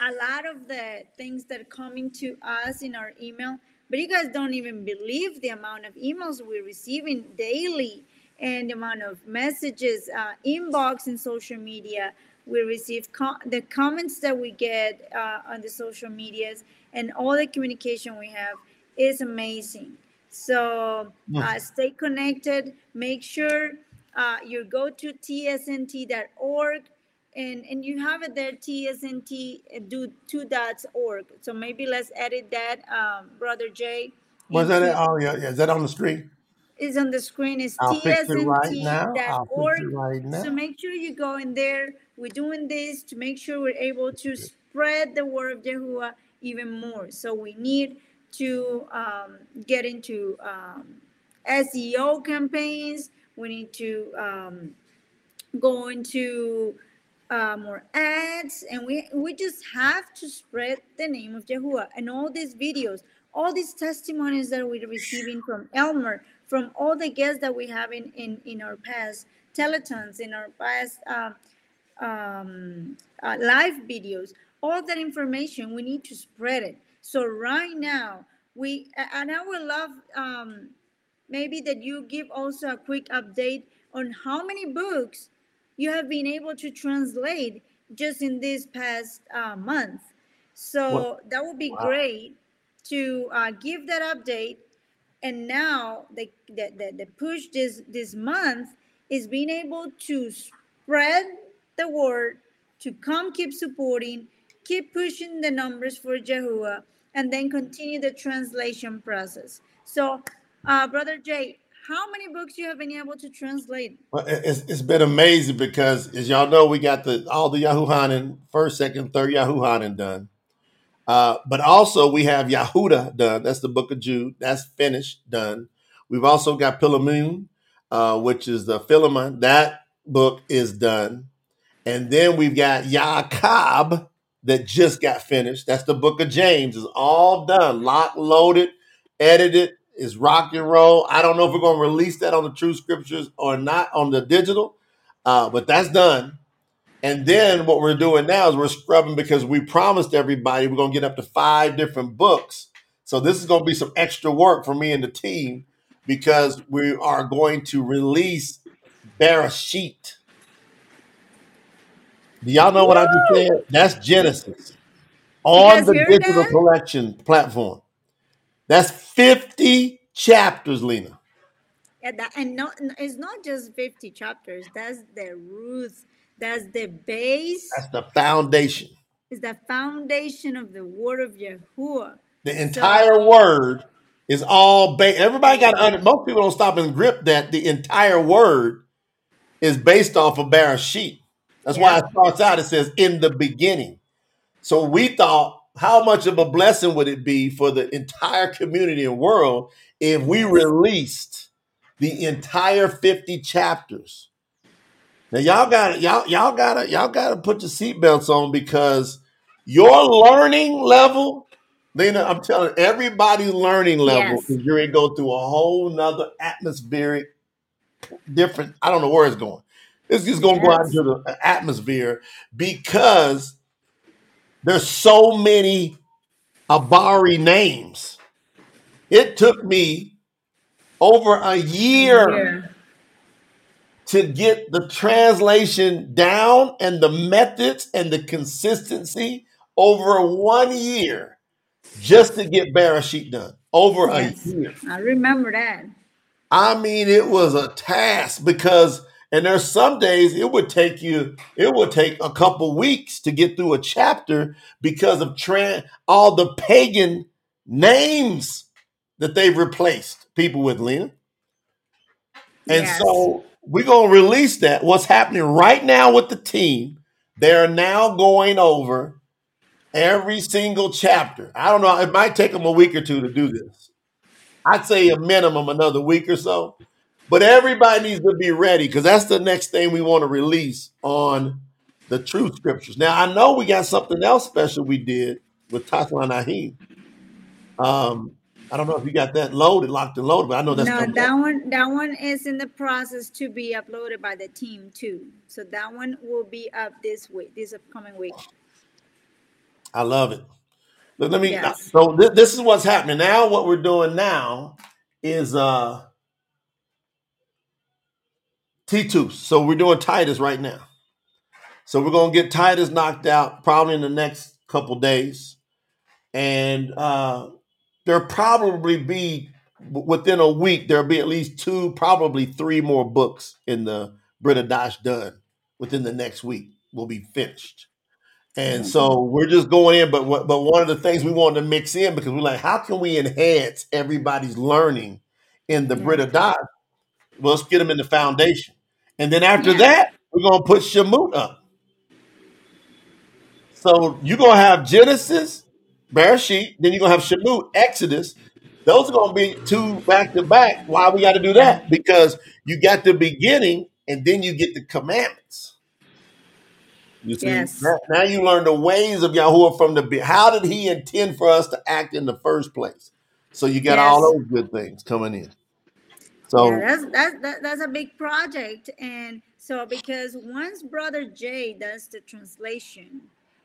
a lot of the things that are coming to us in our email, but you guys don't even believe the amount of emails we're receiving daily and the amount of messages, uh, inbox in social media. We receive the comments that we get uh, on the social medias and all the communication we have is amazing. So uh, stay connected. Make sure uh, you go to tsnt.org and and you have it there tsnt uh, do two dots org so maybe let's edit that um brother jay Was that? into Oh, yeah, yeah. Is that on the screen? is on the screen is I'll fix it right now. Tsnt.org right so make sure you go in there we're doing this to make sure we're able to spread the word of Yahuwah even more so we need to um, get into um, seo campaigns we need to um, go into uh, more ads, and we we just have to spread the name of Yahuwah. And all these videos, all these testimonies that we're receiving from Elmer, from all the guests that we have in in, in our past telethons, in our past uh, um, uh, live videos, all that information we need to spread it. So right now, we and I would love um, maybe that you give also a quick update on how many books you have been able to translate just in this past uh, month. So that would be Wow. great to uh, give that update. And now the, the, the, the push this, this month is being able to spread the word, to come keep supporting, keep pushing the numbers for Jehovah, and then continue the translation process. So, uh, Brother Jay, how many books you have been able to translate? Well, it- it's, it's been amazing because, as y'all know, we got the all the Yahoo Hanan first, second, third Yahoo Hanan done. Uh, but also we have Yahuda done. That's the Book of Jude. That's finished, done. We've also got Philemon, uh, which is the Philemon. That book is done. And then we've got Yaakov that just got finished. That's the Book of James. It's all done, locked, loaded, edited. Is rock and roll. I don't know if we're going to release that on the True Scriptures or not on the digital, uh, but that's done. And then what we're doing now is we're scrubbing because we promised everybody we're going to get up to five different books. So this is going to be some extra work for me and the team because we are going to release Bereshit. Do y'all know what I just said? That's Genesis on the digital collection platform. That's 50 chapters, Lina. Yeah, that, and not it's not just 50 chapters. That's the roots. That's the base. That's the foundation. Is the foundation of the word of Yahuwah. The entire So word is all ba- everybody got under most people don't stop and grip that the entire word is based off a bear of Bereshit. That's why it starts out, it says in the beginning. So we thought how much of a blessing would it be for the entire community and world if we released the entire 50 chapters? Now y'all got y'all y'all gotta y'all gotta put your seatbelts on because your learning level, Lina, I'm telling everybody's learning level Yes. is you're gonna go through a whole nother atmospheric different. I don't know where it's going. It's just gonna go out into the atmosphere because there's so many Abari names. It took me over a year to get the translation down and the methods and the consistency over one year just to get Bereshit done. Over a year. I remember that. I mean, it was a task because, and there's some days it would take you, it would take a couple weeks to get through a chapter because of tran all the pagan names that they've replaced people with, Lina. And Yes. so we're going to release that. What's happening right now with the team, they're now going over every single chapter. I don't know, it might take them a week or two to do this. I'd say a minimum another week or so. But everybody needs to be ready because that's the next thing we want to release on the true scriptures. Now, I know we got something else special we did with Tasman Ahim. Um, I don't know if you got that loaded, locked and loaded, but I know that's No, that up. one that one is in the process to be uploaded by the team too. So that one will be up this week, this upcoming week. I love it. Let, let me. Yes. So thi- this is what's happening now. What we're doing now is uh T2. So we're doing Titus right now. So we're gonna get Titus knocked out probably in the next couple days, and uh there'll probably be within a week there'll be at least two, probably three more books in the Brit Hadash done within the next week. Will be finished. And so we're just going in, but but one of the things we wanted to mix in because we're like, how can we enhance everybody's learning in the. Brita Dot? Well, let's get them in the foundation, and then after Yeah. that, we're gonna put Shemut up. So you're gonna have Genesis, Bereshit, then you're gonna have Shemut, Exodus. Those are gonna be two back to back. Why we got to do that? Because you got the beginning, and then you get the commandments. You see, Yes. now, you learn the ways of Yahuwah from the how did He intend for us to act in the first place? So you got all those good things coming in. Yeah, So that's that's that, that's a big project, and so because once Brother Jay does the translation,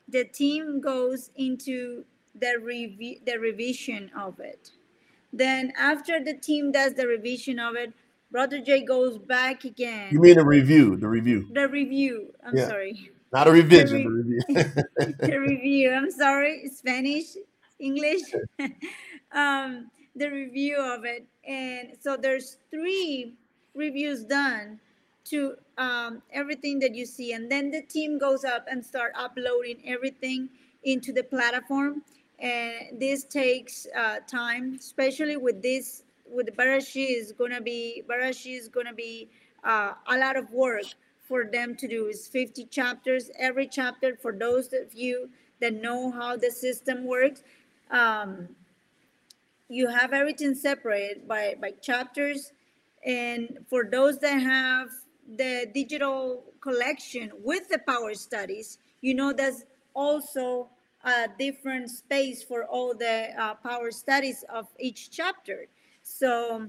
the team goes into the review the revision of it. Then after the team does the revision of it, Brother Jay goes back again. you mean the review? The review, the review. I'm Yeah. sorry. not a revision. The review. the review. I'm sorry, Spanish, English. um, the review of it, and so there's three reviews done to um, everything that you see, and then the team goes up and start uploading everything into the platform, and this takes uh, time, especially with this with Barashi is gonna be Barashi is gonna be uh, a lot of work for them to do. It's 50 chapters. Every chapter, for those of you that know how the system works, um, you have everything separated by, by chapters. And for those that have the digital collection with the power studies, you know that's also a different space for all the uh, power studies of each chapter. So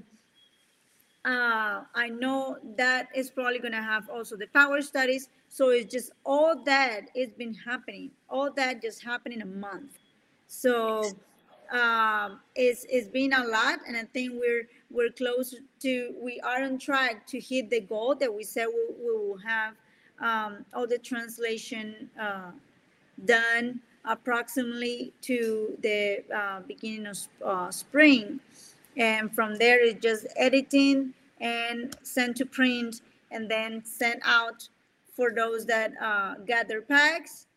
uh, I know that is probably going to have also the power studies. So it's just all that has been happening. All that just happened in a month. So um, it's it's been a lot, and I think we're we're close to we are on track to hit the goal that we said we, we will have um, all the translation uh, done approximately to the uh, beginning of uh, spring. And from there it's just editing and sent to print and then sent out for those that uh, got packs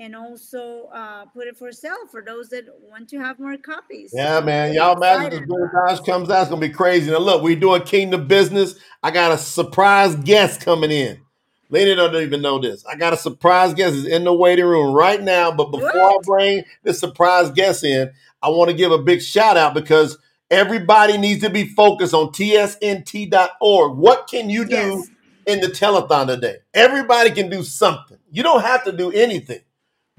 and also uh, put it for sale for those that want to have more copies Yeah, man. Y'all imagine this. Dash comes out. It's gonna be crazy. Now look, we're doing kingdom business. I got a surprise guest coming in. Lina don't even know this. I got a surprise guest is in the waiting room right now. But before what? I bring this surprise guest in, I want to give a big shout out because everybody needs to be focused on tsnt.org. What can you do yes. in the telethon today? Everybody can do something. You don't have to do anything.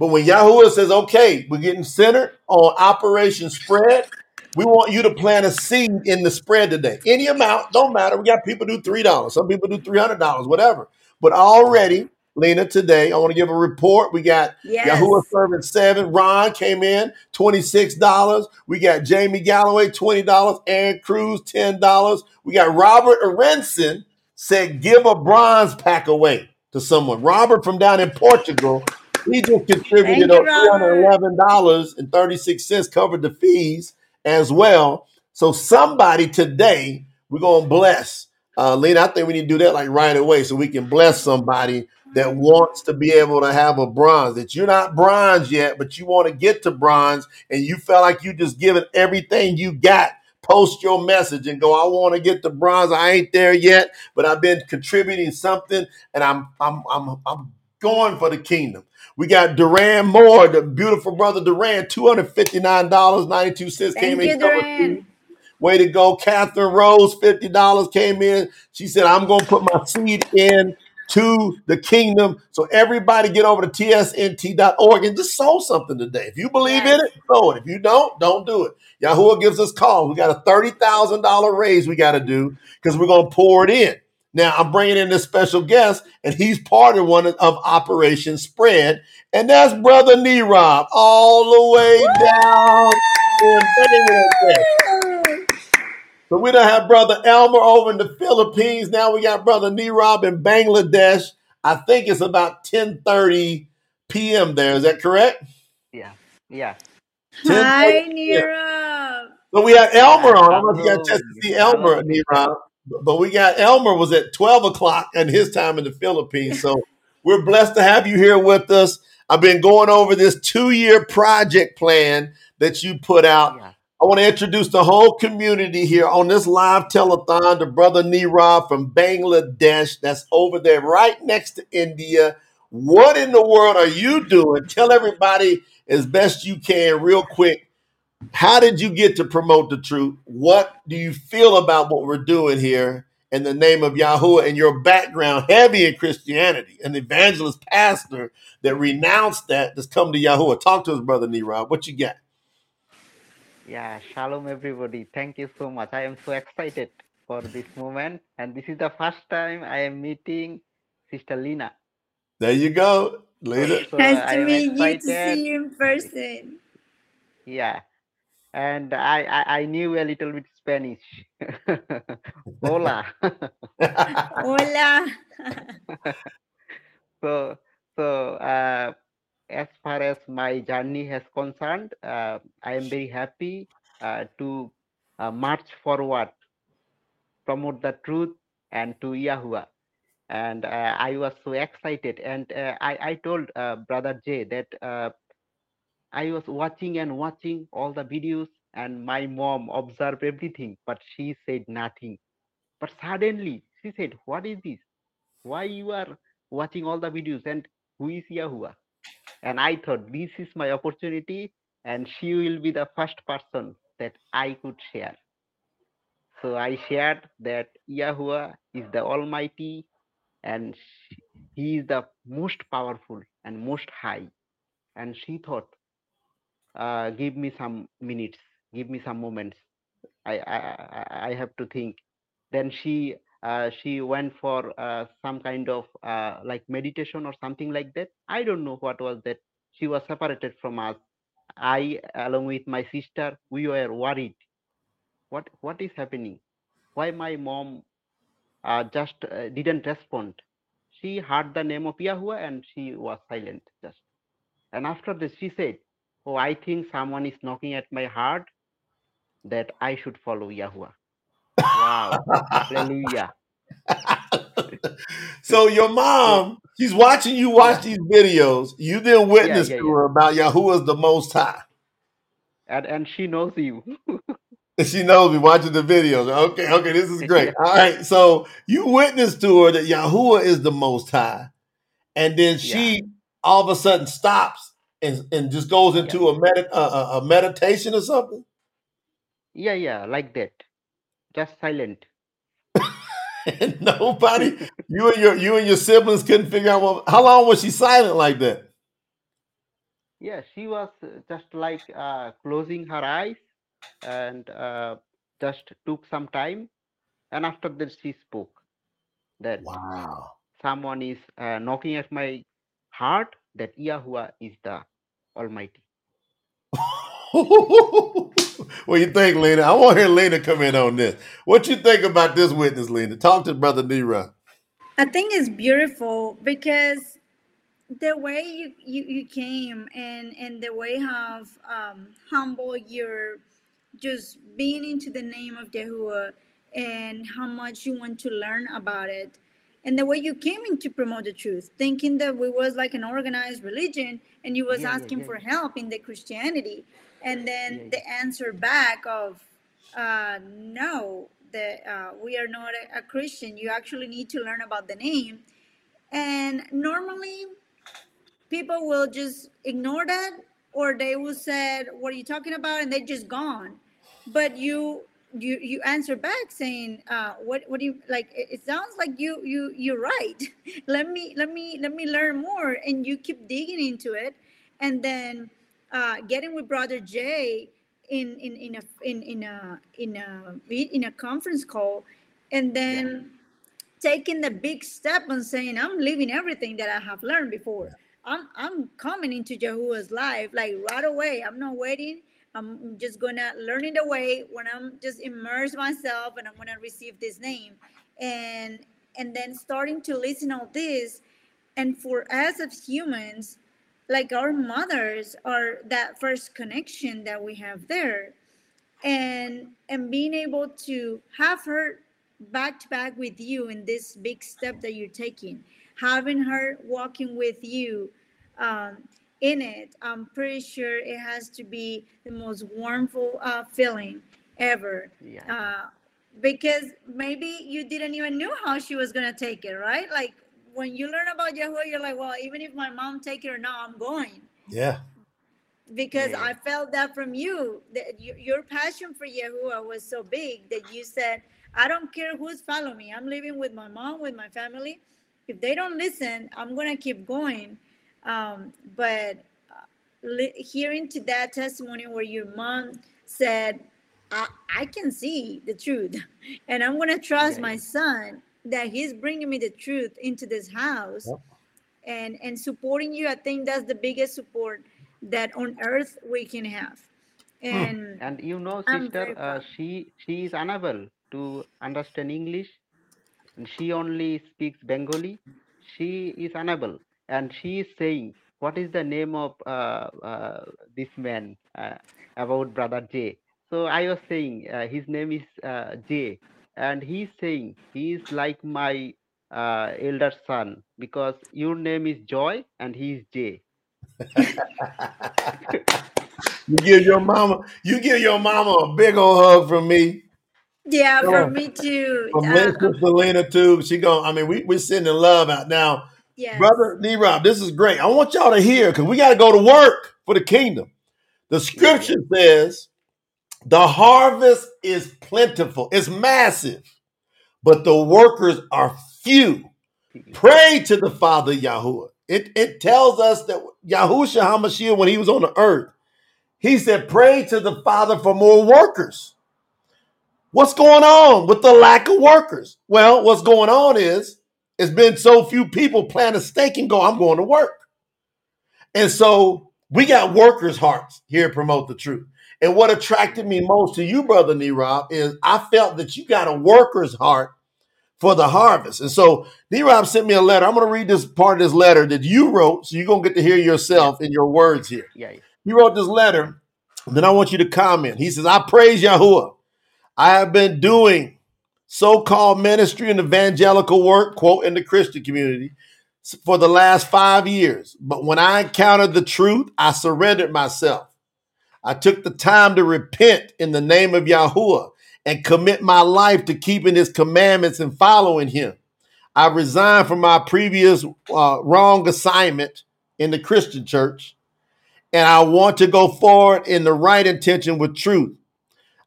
But when Yahuwah says, okay, we're getting centered on Operation Spread, we want you to plant a seed in the spread today. Any amount, don't matter. We got people do $3. Some people do $300, whatever. But already, Lina, today, I want to give a report. We got yes. Yahuwah Servant 7. Ron came in, $26. We got Jamie Galloway, $20. Aaron Cruz, $10. We got Robert Arenson said, give a bronze pack away to someone. Robert from down in Portugal, he just contributed $311.36, covered the fees as well. So somebody today, we're going to bless uh, Lina, I think we need to do that like right away so we can bless somebody that wants to be able to have a bronze. That you're not bronze yet, but you want to get to bronze and you felt like you just given everything you got. Post your message and go, I want to get to bronze. I ain't there yet, but I've been contributing something and I'm I'm I'm I'm going for the kingdom. We got Duran Moore, the beautiful brother Duran, $259.92 came in. Duran. Way to go. Catherine Rose, $50 came in. She said, I'm going to put my seed in to the kingdom. So everybody get over to tsnt.org and just sow something today. If you believe yes. in it, sow it. If you don't, don't do it. Yahuwah gives us calls. We got a $30,000 raise we got to do because we're going to pour it in. Now I'm bringing in this special guest, and he's part of one of Operation Spread, and that's Brother Neerob, all the way down in so we don't have brother Elmer over in the Philippines. Now we got brother Neerob in Bangladesh. I think it's about 10:30 p.m. there. Is that correct? Yeah. Yeah. Hi, Neerob. So we have Elmer on. I don't know if you got a chance to see Elmer, Neerob. But we got Elmer was at 12 o'clock and his time in the Philippines. So we're blessed to have you here with us. I've been going over this two-year project plan that you put out. Yeah I want to introduce the whole community here on this live telethon to Brother Neerob from Bangladesh. That's over there right next to India. What in the world are you doing? Tell everybody as best you can, real quick. How did you get to promote the truth? What do you feel about what we're doing here in the name of Yahuwah and your background heavy in Christianity, an evangelist pastor that renounced that that's come to Yahuwah? Talk to us, Brother Neerob. What you got? Yeah, shalom everybody. Thank you so much. I am so excited for this moment. And this is the first time I am meeting Sister Lina. There you go. Lina. So nice to meet you to see you in person. Yeah. And I, I, I knew a little bit Spanish. Hola. Hola. so so uh as far as my journey has concerned, uh, I am very happy uh, to uh, march forward, promote the truth, and to Yahuwah. And uh, I was so excited. And uh, I, I told uh, Brother Jay that I was watching and watching all the videos, and my mom observed everything, but she said nothing. But suddenly she said, What is this? Why you are watching all the videos? And who is Yahuwah? and i thought this is my opportunity and she will be the first person that i could share so i shared that yahuwah is the almighty and he is the most powerful and most high and she thought uh, give me some minutes give me some moments I, I i have to think then she uh, she went for uh, some kind of uh, like meditation or something like that. I don't know what was that. She was separated from us. I, along with my sister, we were worried. What what is happening? Why my mom uh, just uh, didn't respond? She heard the name of Yahuwah and she was silent just. And after this, she said, "Oh, I think someone is knocking at my heart that I should follow Yahuwah." Wow. Hallelujah. so your mom, she's watching you watch yeah. these videos. You then witness yeah, yeah, to her about Yahuwah is the most high. And and she knows you. She knows me watching the videos. Okay, okay, this is great. All right, so you witnessed to her that Yahuwah is the Most High, and then she Yeah. all of a sudden stops and, and just goes into a, med- a, a, a meditation or something. Yeah, yeah, like that. Just silent. And nobody, you and your you and your siblings couldn't figure out what. How long was she silent like that? Yeah, she was uh, just like uh, closing her eyes and uh, just took some time. And after that, she spoke that Wow. someone is uh, knocking at my heart, that Yahuwah is the Almighty. what you think, Lina? I want to hear Lina come in on this. What you think about this witness, Lina? Talk to Brother Nero. I think it's beautiful because the way you, you, you came and, and the way how um, humble you're just being into the name of Yahuwah and how much you want to learn about it and the way you came in to promote the truth thinking that we was like an organized religion and you was Yeah, yeah, asking yeah, for help in the christianity. And then yeah, the answer back of uh, no that uh, we are not a, a christian. You actually need to learn about the name. And normally people will just ignore that or they will said what are you talking about? and they just gone. But you you you answer back saying uh what what do you like it, sounds like you you you're right. Let me let me let me learn more. And you keep digging into it. And then uh getting with brother jay in in in a in in a in a in a conference call. And Yeah, then taking the big step and saying i'm leaving everything that i have learned before. I'm i'm coming into jehovah's life like right away. I'm not waiting i'm just gonna learn it away when i'm just immerse myself and i'm gonna receive this name. And and then starting to listen all this and for us as humans like our mothers are that first connection that we have there. And and being able to have her back to back with you in this big step that you're taking having her walking with you um, in it i'm pretty sure it has to be the most warmful uh, feeling ever yeah, uh, because maybe you didn't even know how she was gonna take it right like when you learn about Yahuwah, you're like well even if my mom take it or not i'm going Yeah. because yeah, I felt that from you that you, your passion for Yahuwah was so big that you said, I don't care who's following me. I'm living with my mom, with my family. If they don't listen, I'm gonna keep going. Um, but uh, li- hearing to that testimony where your mom said, I, I can see the truth, and I'm gonna trust yeah, my son that he's bringing me the truth into this house Yep. and and supporting you i think that's the biggest support that on earth we can have. And And you know, sister, uh, she she is unable to understand English, and she only speaks Bengali. She is unable, and she is saying, "What is the name of uh, uh, this man uh, about brother J?" So I was saying uh, his name is uh, J, and he's saying he is like my uh, elder son because your name is Joy and he is J. You give your mama, you give your mama a big old hug from me. yeah Come for on. me too From uh, Lisa Selena too. She going I mean, we we're sending love out. Now, yes brother D Rob, this is great. I want y'all to hear because we got to go to work for the kingdom. The scripture says the harvest is plentiful, it's massive, but the workers are few. Mm-hmm. Pray to the Father Yahuwah. It, it tells us that Yahushua HaMashiach, when he was on the earth, he said, Pray to the Father for more workers. What's going on with the lack of workers? Well, what's going on is it's been so few people plant a stake and go, I'm going to work. And so we got workers' hearts here at Promote the Truth. And what attracted me most to you, Brother Neerob, is I felt that you got a worker's heart for the harvest. And so Neerob sent me a letter. I'm going to read this part of this letter that you wrote. So you're going to get to hear yourself in your words here. yeah. He wrote this letter. And then I want you to comment. He says, I praise Yahuwah. I have been doing so called ministry and evangelical work, quote, in the Christian community for the last five years. But when I encountered the truth, I surrendered myself. I took the time to repent in the name of Yahuwah and commit my life to keeping his commandments and following him. I resigned from my previous uh, wrong assignment in the Christian church, and I want to go forward in the right intention with truth.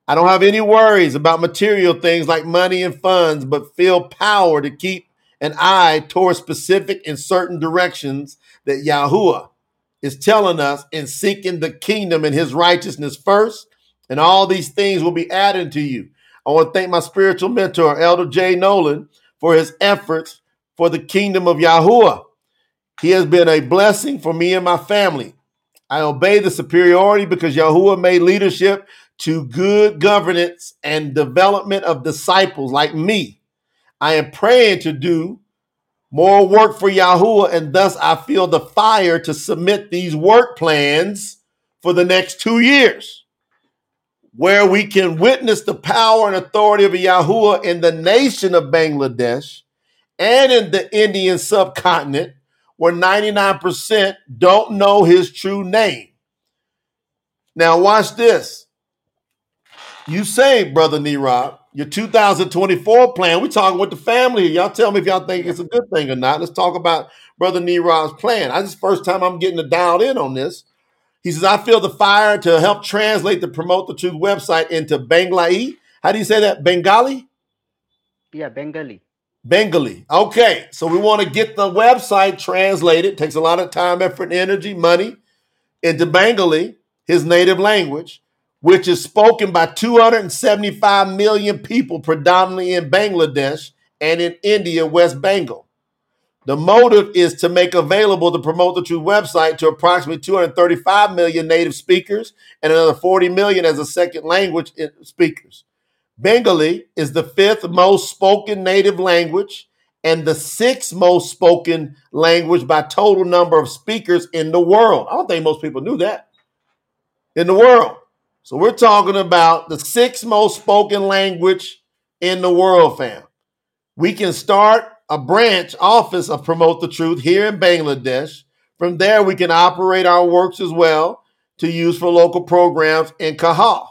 I don't have any worries about material things like money and funds, but feel power to keep an eye towards specific and certain directions that Yahuwah is telling us in seeking the kingdom and his righteousness first, and all these things will be added to you. I want to thank my spiritual mentor, Elder Jay Noland, for his efforts for the kingdom of Yahuwah. He has been a blessing for me and my family. I obey the superiority because Yahuwah made leadership to good governance and development of disciples like me. I am praying to do more work for Yahuwah, and thus I feel the fire to submit these work plans for the next two years, where we can witness the power and authority of Yahuwah in the nation of Bangladesh and in the Indian subcontinent, where 99% don't know his true name. Now, watch this. You say, Brother Neerob, your 2024 plan. We're talking with the family. Y'all tell me if y'all think it's a good thing or not. Let's talk about Brother Neerob's plan. I just first time I'm getting to dialed in on this. He says, I feel the fire to help translate the Promote the Truth website into Bengali. How do you say that? Bengali? Yeah, Bengali. Bengali. Okay, so we want to get the website translated. Takes a lot of time, effort, energy, money into Bengali, his native language which is spoken by 275 million people, predominantly in Bangladesh and in India, West Bengal. The motive is to make available the Promote the Truth website to approximately 235 million native speakers and another 40 million as a second language eh, speakers. Bengali is the fifth most spoken native language and the sixth most spoken language by total number of speakers in the world. I don't think most people knew that. In the world. So we're talking about the sixth most spoken language in the world, fam. We can start a branch office of Promote the Truth here in Bangladesh. From there, we can operate our works as well to use for local programs in Kahal.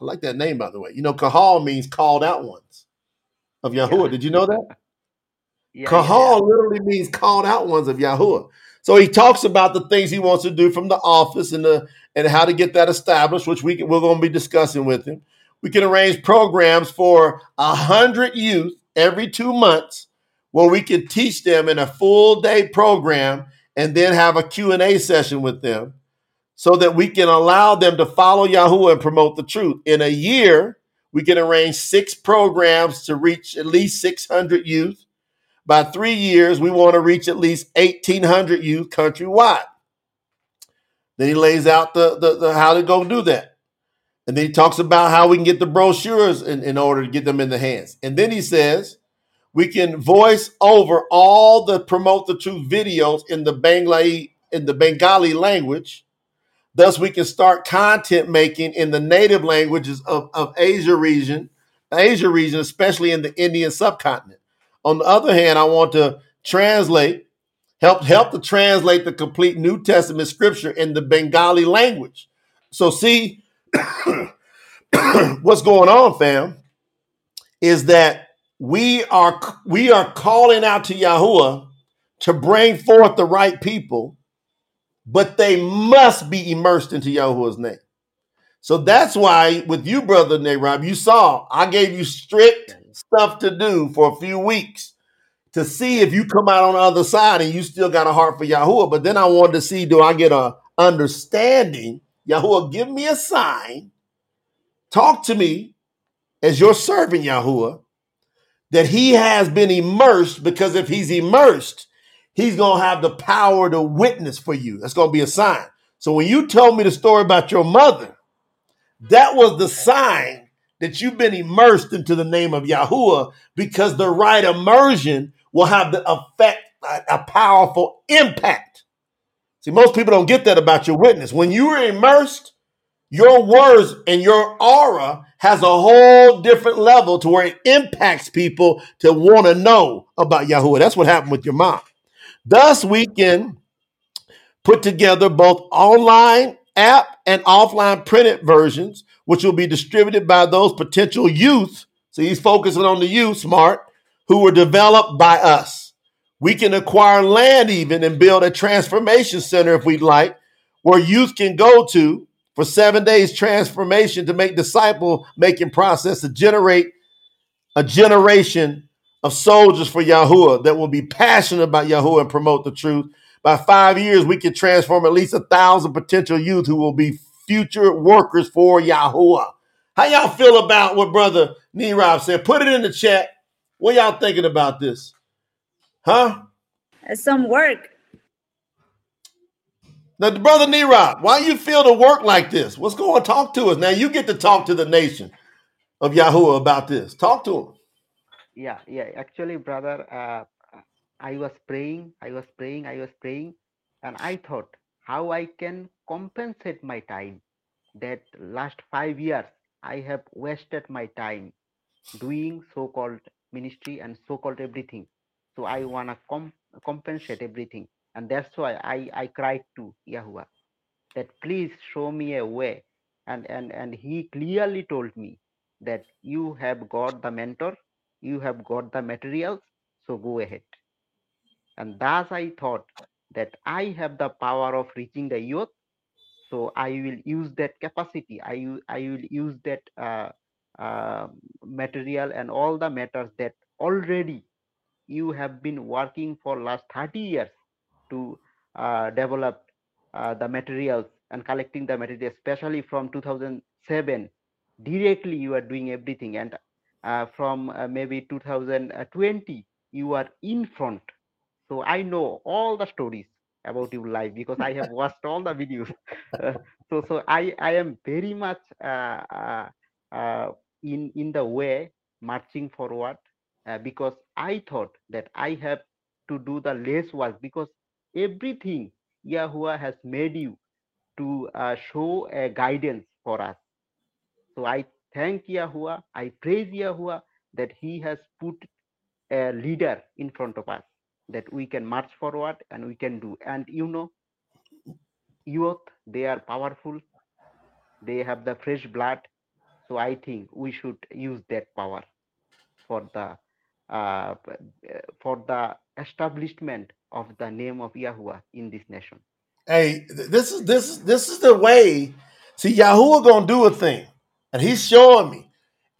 I like that name, by the way. You know, Kahal means called out ones of Yahuwah. Yeah. Did you know that? Yeah, Kahal yeah. literally means called out ones of Yahuwah. So he talks about the things he wants to do from the office and the and how to get that established, which we we're going to be discussing with him. We can arrange programs for a hundred youth every two months, where we can teach them in a full day program, and then have a Q and A session with them, so that we can allow them to follow Yahuwah and promote the truth. In a year, we can arrange six programs to reach at least six hundred youth. By three years, we want to reach at least 1,800 youth countrywide. Then he lays out the, the, the how to go do that. And then he talks about how we can get the brochures in, in order to get them in the hands. And then he says we can voice over all the promote the truth videos in the Bengali in the Bengali language. Thus, we can start content making in the native languages of, of Asia region, Asia region, especially in the Indian subcontinent. On the other hand, I want to translate help help to translate the complete New Testament scripture in the Bengali language. So see what's going on, fam, is that we are we are calling out to Yahuwah to bring forth the right people, but they must be immersed into Yahuwah's name. So that's why with you, brother Neerob, you saw I gave you strict stuff to do for a few weeks to see if you come out on the other side and you still got a heart for Yahuwah. But then I wanted to see, do I get a understanding? Yahuwah, give me a sign. Talk to me as your servant, Yahuwah, that he has been immersed because if he's immersed, he's going to have the power to witness for you. That's going to be a sign. So when you told me the story about your mother, that was the sign that you've been immersed into the name of Yahuwah because the right immersion will have the effect, a, powerful impact. See, most people don't get that about your witness. When you are immersed, your words and your aura has a whole different level to where it impacts people to want to know about Yahuwah. That's what happened with your mom. Thus, we can put together both online app and offline printed versions, which will be distributed by those potential youth. So he's focusing on the youth, smart, who were developed by us. We can acquire land even and build a transformation center if we'd like, where youth can go to for seven days transformation to make disciple making process to generate a generation of soldiers for Yahuwah that will be passionate about Yahuwah and promote the truth. By five years, we can transform at least a thousand potential youth who will be future workers for Yahuwah. How y'all feel about what Brother Neerob said? Put it in the chat. What y'all thinking about this? Huh? It's some work. Now, Brother Neerob, why you feel to work like this? What's going on? Talk to us. Now, you get to talk to the nation of Yahuwah about this. Talk to them. yeah yeah actually brother uh, i was praying i was praying i was praying and i thought how i can compensate my time that last 5 years i have wasted my time doing so called ministry and so called everything. So i want to com- compensate everything. And that's why i i cried to yahuwah that please show me a way. And and and he clearly told me that you have got the mentor you have got the materials so go ahead. And thus i thought that i have the power of reaching the youth so i will use that capacity. I i will use that uh, uh, material and all the matters that already you have been working for last 30 years to uh, develop uh, the materials and collecting the materials especially from 2007 directly you are doing everything. And uh, from uh, maybe 2020 you are in front. So i know all the stories about your life because i have watched all the videos. So so i i am very much uh, uh, uh, in in the way marching forward uh, because i thought that i have to do the less work because everything yahuwah has made you to uh, show a guidance for us so I thank Yahuwah, I praise Yahuwah that He has put a leader in front of us that we can march forward and we can do. And you know, youth, they are powerful, they have the fresh blood. So I think we should use that power for the uh, uh, for the establishment of the name of Yahuwah in this nation. Hey, this is this is this is the way. See, Yahuwah gonna do a thing, and He's showing me.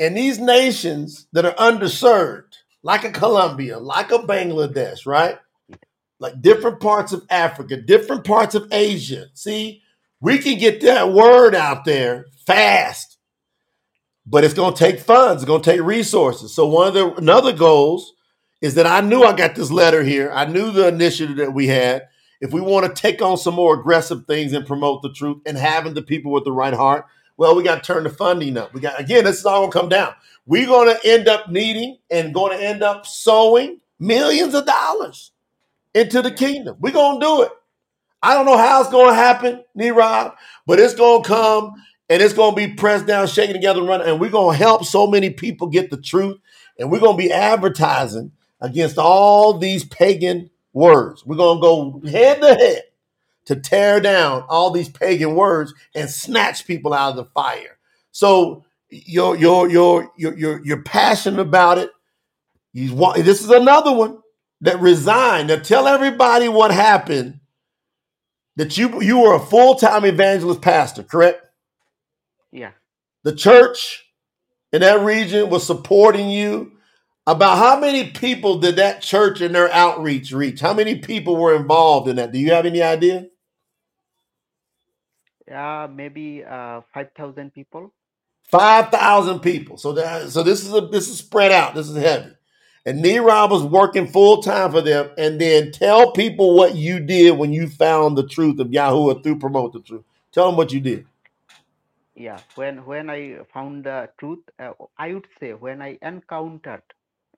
And these nations that are underserved, like a Colombia, like a Bangladesh, right? Like different parts of Africa, different parts of Asia. See, we can get that word out there fast, but it's gonna take funds, it's gonna take resources. So one of the another goals is that I knew I got this letter here. I knew the initiative that we had. If we want to take on some more aggressive things and promote the truth and having the people with the right heart, well, we got to turn the funding up. We got again, this is all gonna come down. We're gonna end up needing and gonna end up sowing millions of dollars into the kingdom. We're gonna do it. I don't know how it's gonna happen, Rob, but it's gonna come and it's gonna be pressed down, shaken together, and run, and we're gonna help so many people get the truth, and we're gonna be advertising against all these pagan words. We're gonna go head to head to tear down all these pagan words and snatch people out of the fire. So you're you're you're you're you're, you're passionate about it. You want this is another one that resigned. Now tell everybody what happened. That you you were a full time evangelist pastor, correct? Yeah. The church in that region was supporting you. About how many people did that church and their outreach reach? How many people were involved in that? Do you have any idea? Uh, maybe uh, 5,000 people. Five thousand people. So that so this is a this is spread out. This is heavy. And Neerob was working full time for them. And then tell people what you did when you found the truth of Yahuwah through promote the truth. Tell them what you did. Yeah. When when I found the truth, uh, I would say when I encountered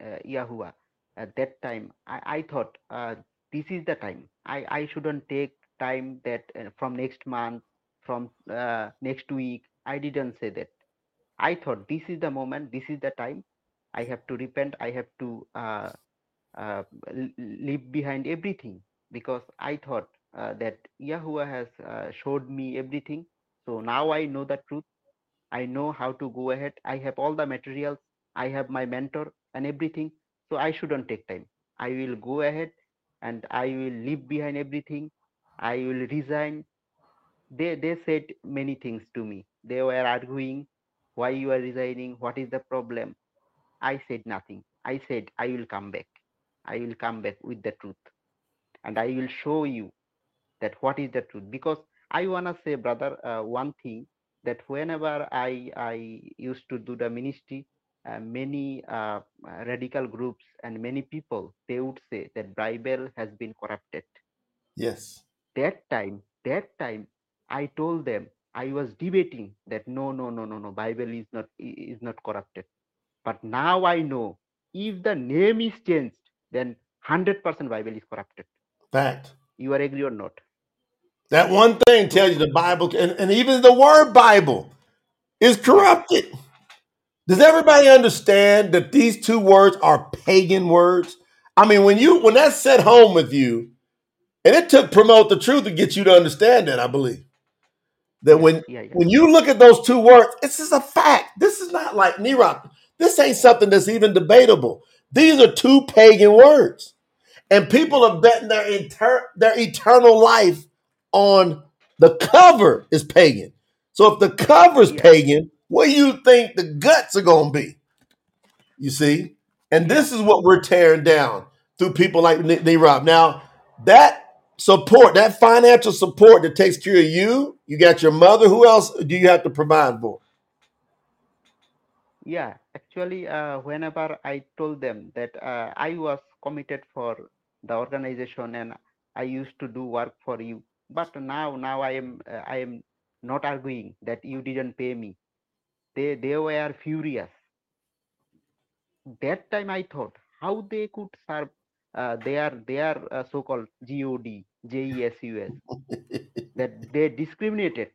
uh, Yahuwah at that time, I, I thought uh, this is the time. I, I shouldn't take time that uh, from next month, from uh, next week. I didn't say that. I thought this is the moment, this is the time. I have to repent. I have to uh, leave behind everything because I thought that Yahuwah has showed me everything. So now I know the truth. I know how to go ahead. I have all the materials. I have my mentor and everything. So I shouldn't take time. I will go ahead and I will leave behind everything. I will resign. They they said many things to me. They were arguing why you are resigning, what is the problem. I said nothing. I said I will come back. I will come back with the truth. And I will show you that what is the truth. Because I wanna say, brother, uh, one thing that whenever I I used to do the ministry, uh, many uh, radical groups and many people they would say that Bible has been corrupted. Yes. That time, that time, I told them I was debating that no, no, no, no, no, Bible is not is not corrupted. But now I know if the name is changed, then hundred percent Bible is corrupted. Fact. You are agree or not? That one thing tells you the Bible, and, and even the word Bible is corrupted. Does everybody understand that these two words are pagan words? I mean, when you when that's set home with you, and it took promote the truth to get you to understand that, I believe. That when Yeah, yeah, when you look at those two words, this is a fact. This is not like Nirok. This ain't something that's even debatable. These are two pagan words. And people are betting their inter- their eternal life on the cover is pagan. So if the cover is pagan, what do you think the guts are going to be? You see? And this is what we're tearing down through people like N- Neerob. Now, that support, that financial support that takes care of you, you got your mother. Who else do you have to provide for? yeah. Actually, uh, whenever I told them that uh, I was committed for the organization and I used to do work for you, but now, now I am, uh, I am not arguing that you didn't pay me. They, they were furious. That time I thought how they could serve uh, their, their uh, so-called God, JESUS, that they discriminated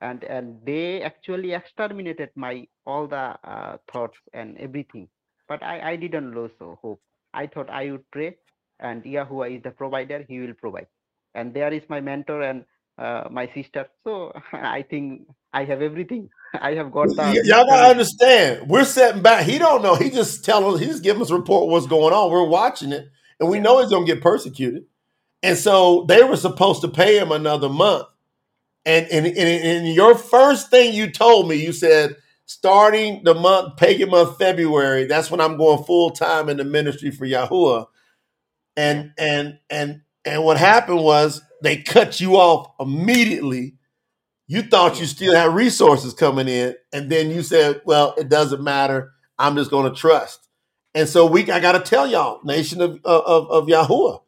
and and they actually exterminated my all the uh, thoughts and everything but i i didn't lose hope i thought i would pray and yahuwah is the provider he will provide and there is my mentor and uh, my sister so i think i have everything i have got the y'all gotta understand. We're sitting back. He don't know. He just telling. He just giving us a report what's going on. We're watching it, and we yeah know he's gonna get persecuted. And so they were supposed to pay him another month. And in in, in your first thing you told me, you said starting the month, pagan month February. That's when I'm going full time in the ministry for Yahuwah. And and and and what happened was they cut you off immediately you thought you still had resources coming in, and then you said, "Well, it doesn't matter. I'm just going to trust." And so we, I got to tell y'all, nation of of, of Yahuwah,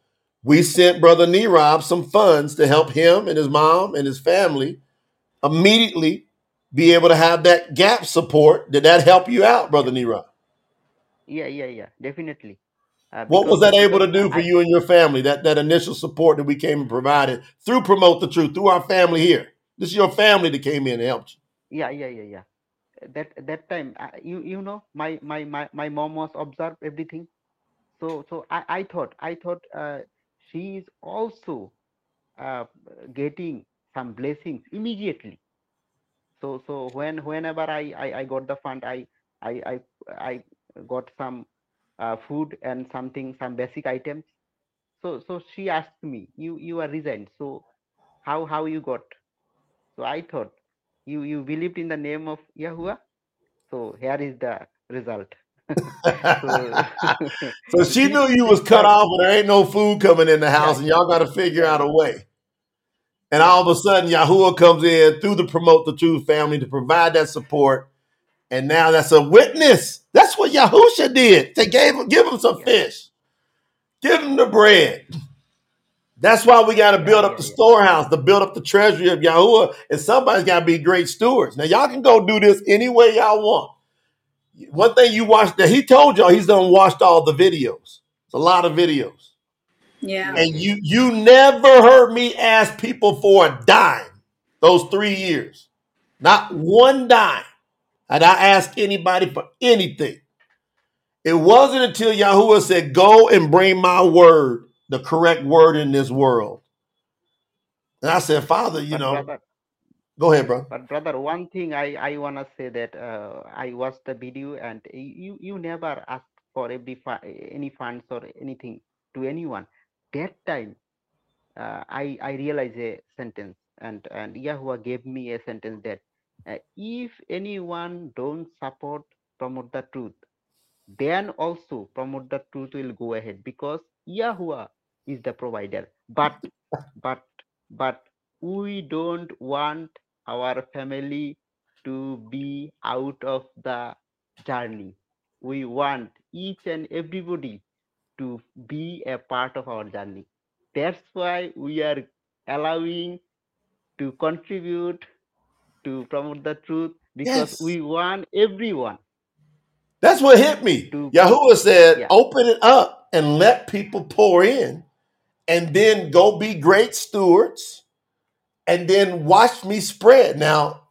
we sent brother Neerob some funds to help him and his mom and his family immediately be able to have that gap support. Did that help you out, brother Neerob? yeah yeah yeah definitely uh, What was that able to do for i you and your family? That that initial support that we came and provided through promote the truth through our family here. This is your family that came in and helped you. yeah yeah yeah yeah that that time uh, you you know my my my, my mom was observed everything so so i i thought i thought uh, she is also uh, getting some blessings immediately so so when whenever I, I i got the fund i i i, I got some uh, food and something some basic items. So so she asked me you you are resigned so how how you got? So i thought you you believed in the name of yahuwah? So here is the result. So so she knew you was cut off, but there ain't no food coming in the house, and y'all got to figure out a way. And all of a sudden, Yahuwah comes in through the Promote the Truth family to provide that support. And now that's a witness. That's what Yahusha did. They gave him, give him some fish, give him the bread. That's why we got to build up the storehouse, to build up the treasury of Yahuwah. And somebody's got to be great stewards. Now, y'all can go do this any way y'all want. One thing you watched that he told y'all he's done watched all the videos. It's a lot of videos. Yeah. yeah And you you never heard me ask people for a dime those three years. Not one dime. And I asked anybody for anything. It wasn't until Yahuwah said, Go and bring my word, the correct word in this world. And I said, Father, you But know, brother, go ahead, bro. but brother, one thing I I wanna say that uh, I watched the video and you you never ask for every fu- any funds or anything to anyone. That time uh, I I realized a sentence and and Yahuwah gave me a sentence that uh, if anyone don't support promote the truth, then also promote the truth will go ahead because Yahuwah is the provider. But but but we don't want our family to be out of the journey. We want each and everybody to be a part of our journey. That's why we are allowing to contribute to promote the truth because Yes. we want everyone That's what hit me. to Yahuwah said, yeah open it up and let people pour in and then go be great stewards and then watch me spread. Now,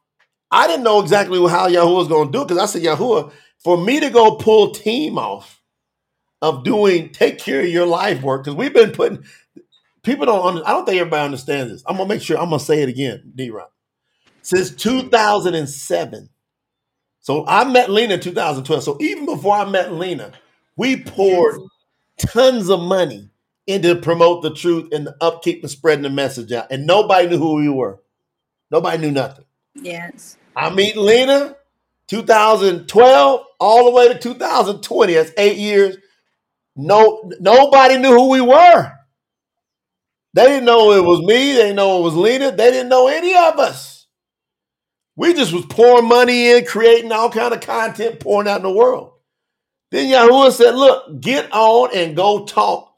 I didn't know exactly how Yahuwah was going to do it because I said, Yahuwah, for me to go pull team off of doing take care of your life work, because we've been putting people don't I don't think everybody understands this. I'm gonna make sure I'm gonna say it again, D Rock. Since 2007. So I met Lina in 2012. So even before I met Lina, we poured tons of money into promote the truth and the upkeep and spreading the message out. And nobody knew who we were. Nobody knew nothing. Yes. I meet Lina 2012 all the way to 2020. That's eight years. No, nobody knew who we were. They didn't know it was me. They didn't know it was Lina. They didn't know any of us. We just was pouring money in, creating all kind of content, pouring out in the world. Then Yahuwah said, "Look, get on and go talk.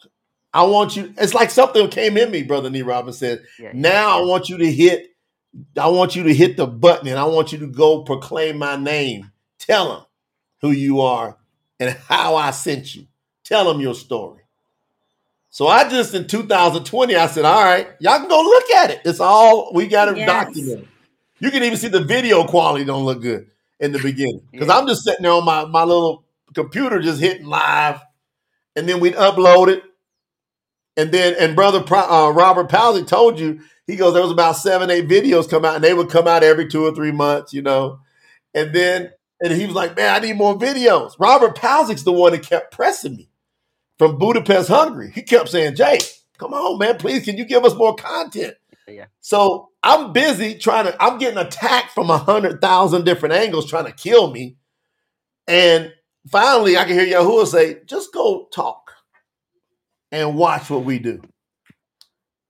I want you." It's like something came in me, brother Nee Robin said. yeah yeah Now I want you to hit. I want you to hit the button, and I want you to go proclaim my name. Tell them who you are and how I sent you. Tell them your story. So I just in 2020, I said, all right, y'all can go look at it. It's all we got it Yes. documented. You can even see the video quality don't look good in the beginning. Because yeah I'm just sitting there on my, my little computer just hitting live. And then we'd upload it. And then, and brother uh, Robert Palsy told you, he goes, there was about seven, eight videos come out, and they would come out every two or three months, you know. And then, and he was like, man, I need more videos. Robert Palzik's the one that kept pressing me from Budapest, Hungary. He kept saying, Jay, come on, man, please, can you give us more content? yeah So I'm busy trying to, I'm getting attacked from a hundred thousand different angles trying to kill me. And finally, I can hear Yahuwah say, just go talk and watch what we do.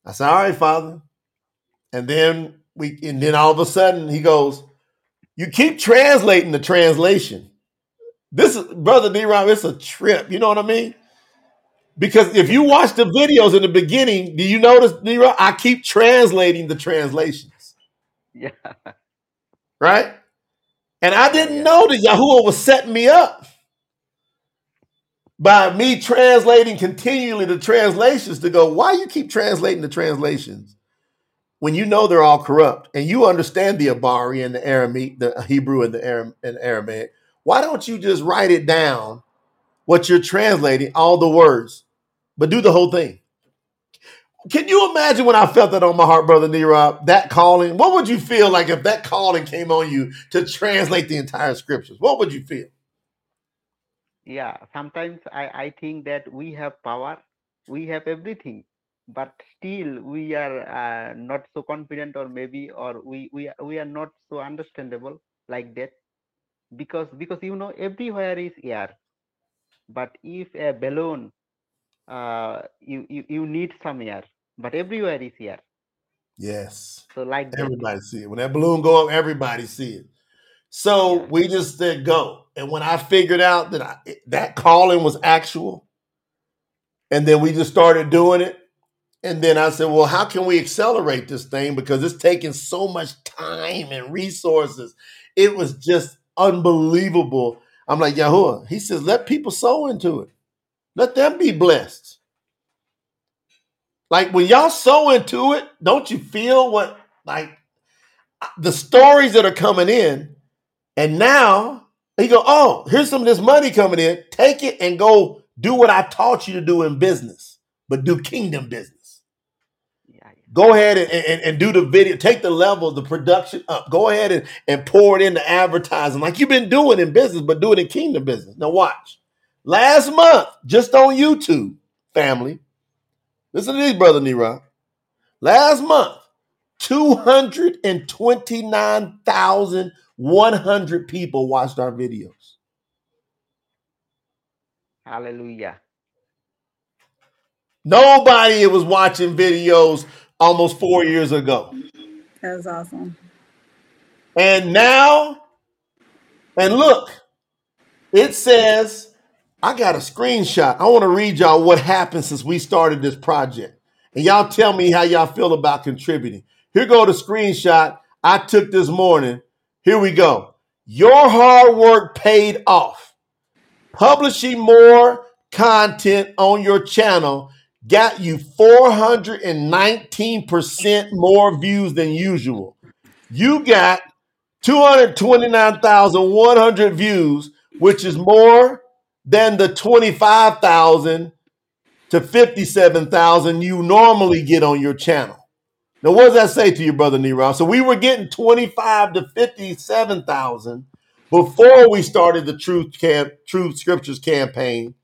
I said, all right, Father. And then we, and then all of a sudden he goes, you keep translating the translation. This is, brother D Rob, it's a trip. You know what I mean? Because if you watch the videos in the beginning, do you notice, Nero? I keep translating the translations, yeah right? And I didn't yeah know that Yahuwah was setting me up by me translating continually the translations to go, why you keep translating the translations when you know they're all corrupt and you understand the Abari and the Aramaic, the Hebrew and the Aram and Aramaic? Why don't you just write it down what you're translating, all the words, but do the whole thing? Can you imagine when I felt that on my heart, brother Neerob, that calling? What would you feel like if that calling came on you to translate the entire scriptures? What would you feel? yeah sometimes i i think that we have power we have everything but still we are uh, not so confident or maybe or we we we are not so understandable like that because because you know everywhere is air but if a balloon uh you you, you need some air but everywhere is air Yes. so like that Everybody see it. When that balloon go up, everybody see it. So yeah we just said go. And when I figured out that I, that calling was actual, and then we just started doing it, and then I said, well, how can we accelerate this thing because it's taking so much time and resources. It was just unbelievable. I'm like, Yahuwah. He says, let people sow into it. Let them be blessed. Like when y'all sow into it, don't you feel what like the stories that are coming in? And now he go, oh, here's some of this money coming in. Take it and go do what I taught you to do in business, but do kingdom business. yeah, yeah. Go ahead and, and, and do the video, take the level, the production up. Go ahead and, and pour it into advertising like you've been doing in business, but do it in kingdom business. Now, watch. Last month, just on YouTube, family, listen to these, Brother Nero. Last month, 229,100 people watched our videos. Hallelujah. Nobody was watching videos almost four years ago. That's awesome. And now, and look, it says, I got a screenshot. I want to read y'all what happened since we started this project. And y'all tell me how y'all feel about contributing. Here go the screenshot I took this morning. Here we go. Your hard work paid off. Publishing more content on your channel got you 419% more views than usual. You got 229,100 views, which is more than the 25,000 to 57,000 you normally get on your channel. Now, what does that say to you, brother Nero? So we were getting 25 to 57,000 before we started the Truth Camp, Truth Scriptures campaign,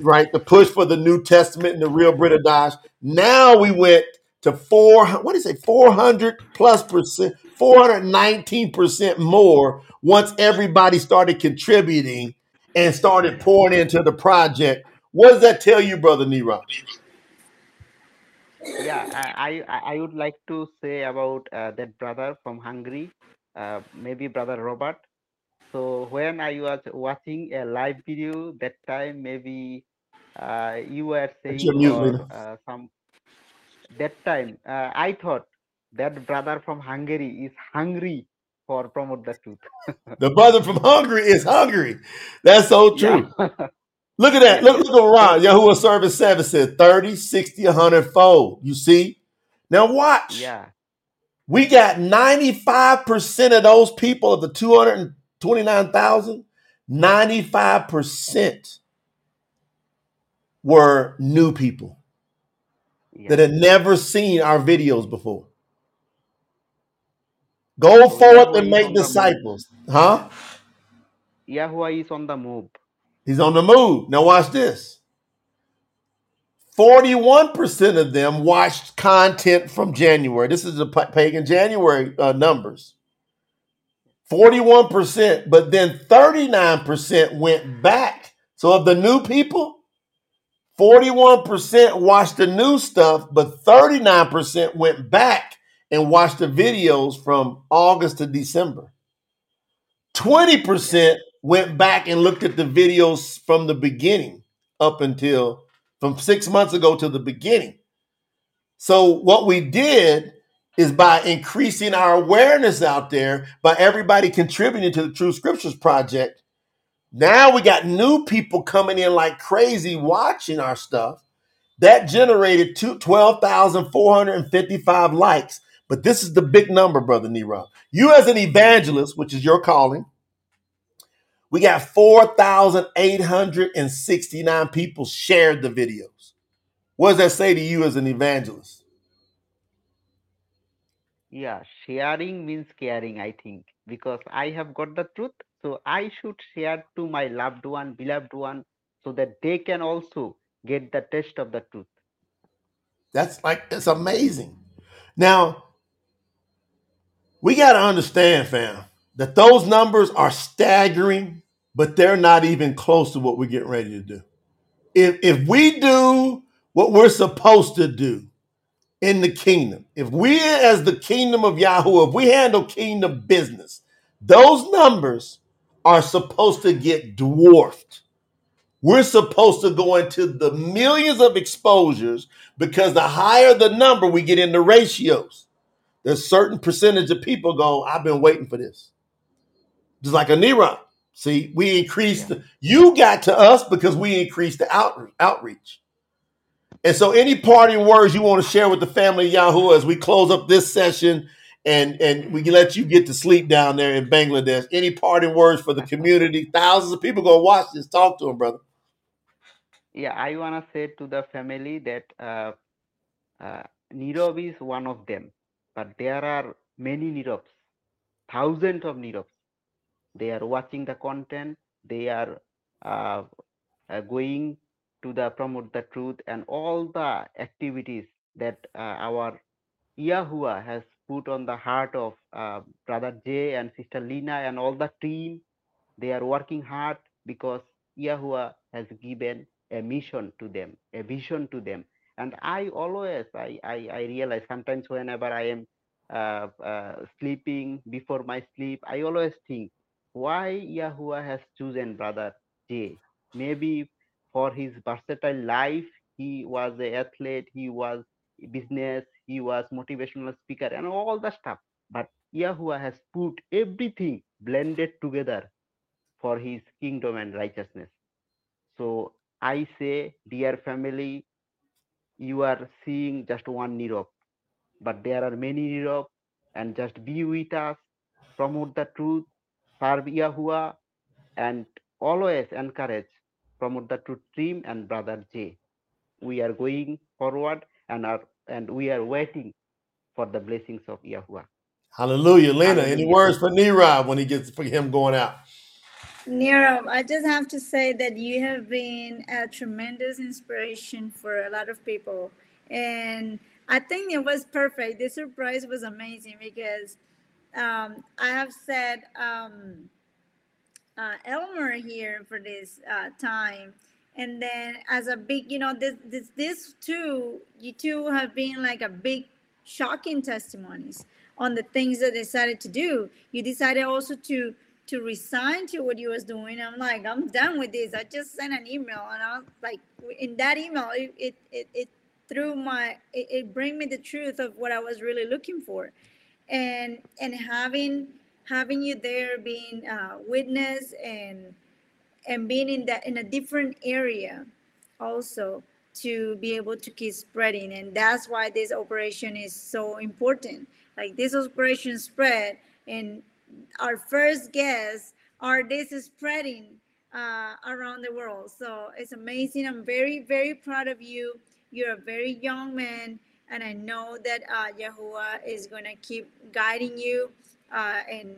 right? The push for the New Testament and the real Brit Hadash. Now we went to four. What is it? 400 plus percent, 419 percent more once everybody started contributing and started pouring into the project. What does that tell you, brother Nero? Yeah, I, I I would like to say about uh, that brother from Hungary, uh, maybe brother Robert. So when I was watching a live video that time, maybe uh, you were saying or uh, some that time uh, I thought that brother from Hungary is hungry for promote the truth. The brother from Hungary is hungry. That's so Yeah, true. Look at that. yeah. Look, look around. Yahuwah Service 7 said 30, 60, 100 fold. You see? Now watch. Yeah, We got 95% of those people of the 229,000, 95% were new people that had never seen our videos before. Go forth and is make on the move. disciples. Huh? Yahuwah is on the move. He's on the move. Now watch this. 41% of them watched content from January. This is the pa- pagan January uh, numbers. 41%, but then 39% went back. So of the new people, 41% watched the new stuff, but 39% went back and watched the videos from August to December. 20% went back and looked at the videos from the beginning up until from six months ago to the beginning. So, what we did is by increasing our awareness out there, by everybody contributing to the True Scriptures Project, now we got new people coming in like crazy watching our stuff. That generated two- 12,455 likes. But this is the big number, Brother Nero. You, as an evangelist, which is your calling, we got 4,869 people shared the videos. What does that say to you as an evangelist? Yeah, sharing means caring, I think, because I have got the truth, so I should share to my loved one, beloved one, so that they can also get the taste of the truth. That's like, it's amazing. Now, we got to understand, fam, that those numbers are staggering, but they're not even close to what we're getting ready to do. If, if we do what we're supposed to do in the kingdom, if we, as the kingdom of Yahoo, if we handle kingdom business, those numbers are supposed to get dwarfed. We're supposed to go into the millions of exposures because the higher the number, we get into ratios. There's certain percentage of people go, I've been waiting for this. Just like a Nero. See, we increased, Yeah. the, you got to us because we increased the out, outreach. And so, any parting words you want to share with the family of Yahoo as we close up this session and, and we can let you get to sleep down there in Bangladesh? Any parting words for the community? Thousands of people going to watch this. Talk to them, brother. Yeah, I wanna say to the family that uh, uh, Neerob is one of them, but there are many Neerobs, thousands of Neerobs. They are watching the content, they are uh, uh, going to the promote the truth and all the activities that uh, our Yahuwah has put on the heart of uh, brother Jay and sister Lina and all the team. They are working hard because Yahuwah has given a mission to them, a vision to them. And I always, I, I, I realize sometimes whenever I am uh, uh, sleeping before my sleep, I always think why Yahuwah has chosen brother Jay. Maybe for his versatile life, he was an athlete, he was business, he was motivational speaker and all the stuff. But Yahuwah has put everything blended together for his kingdom and righteousness. So I say, dear family, you are seeing just one Neerob, but there are many Neerob, and just be with us, promote the truth, serve Yahuwah, and always encourage, promote the truth team and brother J. We are going forward and are and we are waiting for the blessings of Yahuwah. Hallelujah. Lina, any words for Neerob when he gets for him going out? Neerob, I just have to say that you have been a tremendous inspiration for a lot of people. And I think it was perfect. The surprise was amazing because um, I have said um, uh, Elmer here for this uh, time. And then as a big, you know, this, this, this two, you two have been like a big shocking testimonies on the things that they decided to do. You decided also to to resign to what you was doing. I'm like, I'm done with this. I just sent an email and I was like, in that email, it it it, it threw my it, it bring me the truth of what I was really looking for, and and having having you there being uh, witness and and being in that in a different area also to be able to keep spreading and that's why this operation is so important like this operation spread and our first guests are this spreading uh, around the world. So it's amazing. I'm very very proud of you. You're a very young man and i know that uh, yahuwah is going to keep guiding you uh, and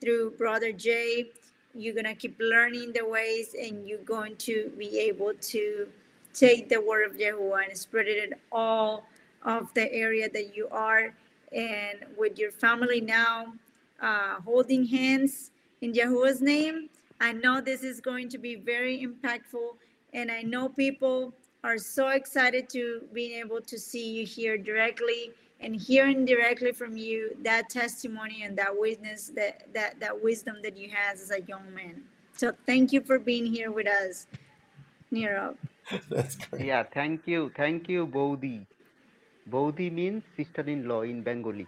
through brother jay you're going to keep learning the ways and you're going to be able to take the word of Yahuwah and spread it in all of the area that you are and with your family now uh, holding hands in Yahuwah's name. I know this is going to be very impactful and I know people are so excited to being able to see you here directly and hearing directly from you that testimony and that witness that that that wisdom that you have as a young man so thank you for being here with us Neerob That's great. Yeah, thank you. Thank you, Bodhi. Bodhi means sister-in-law in Bengali.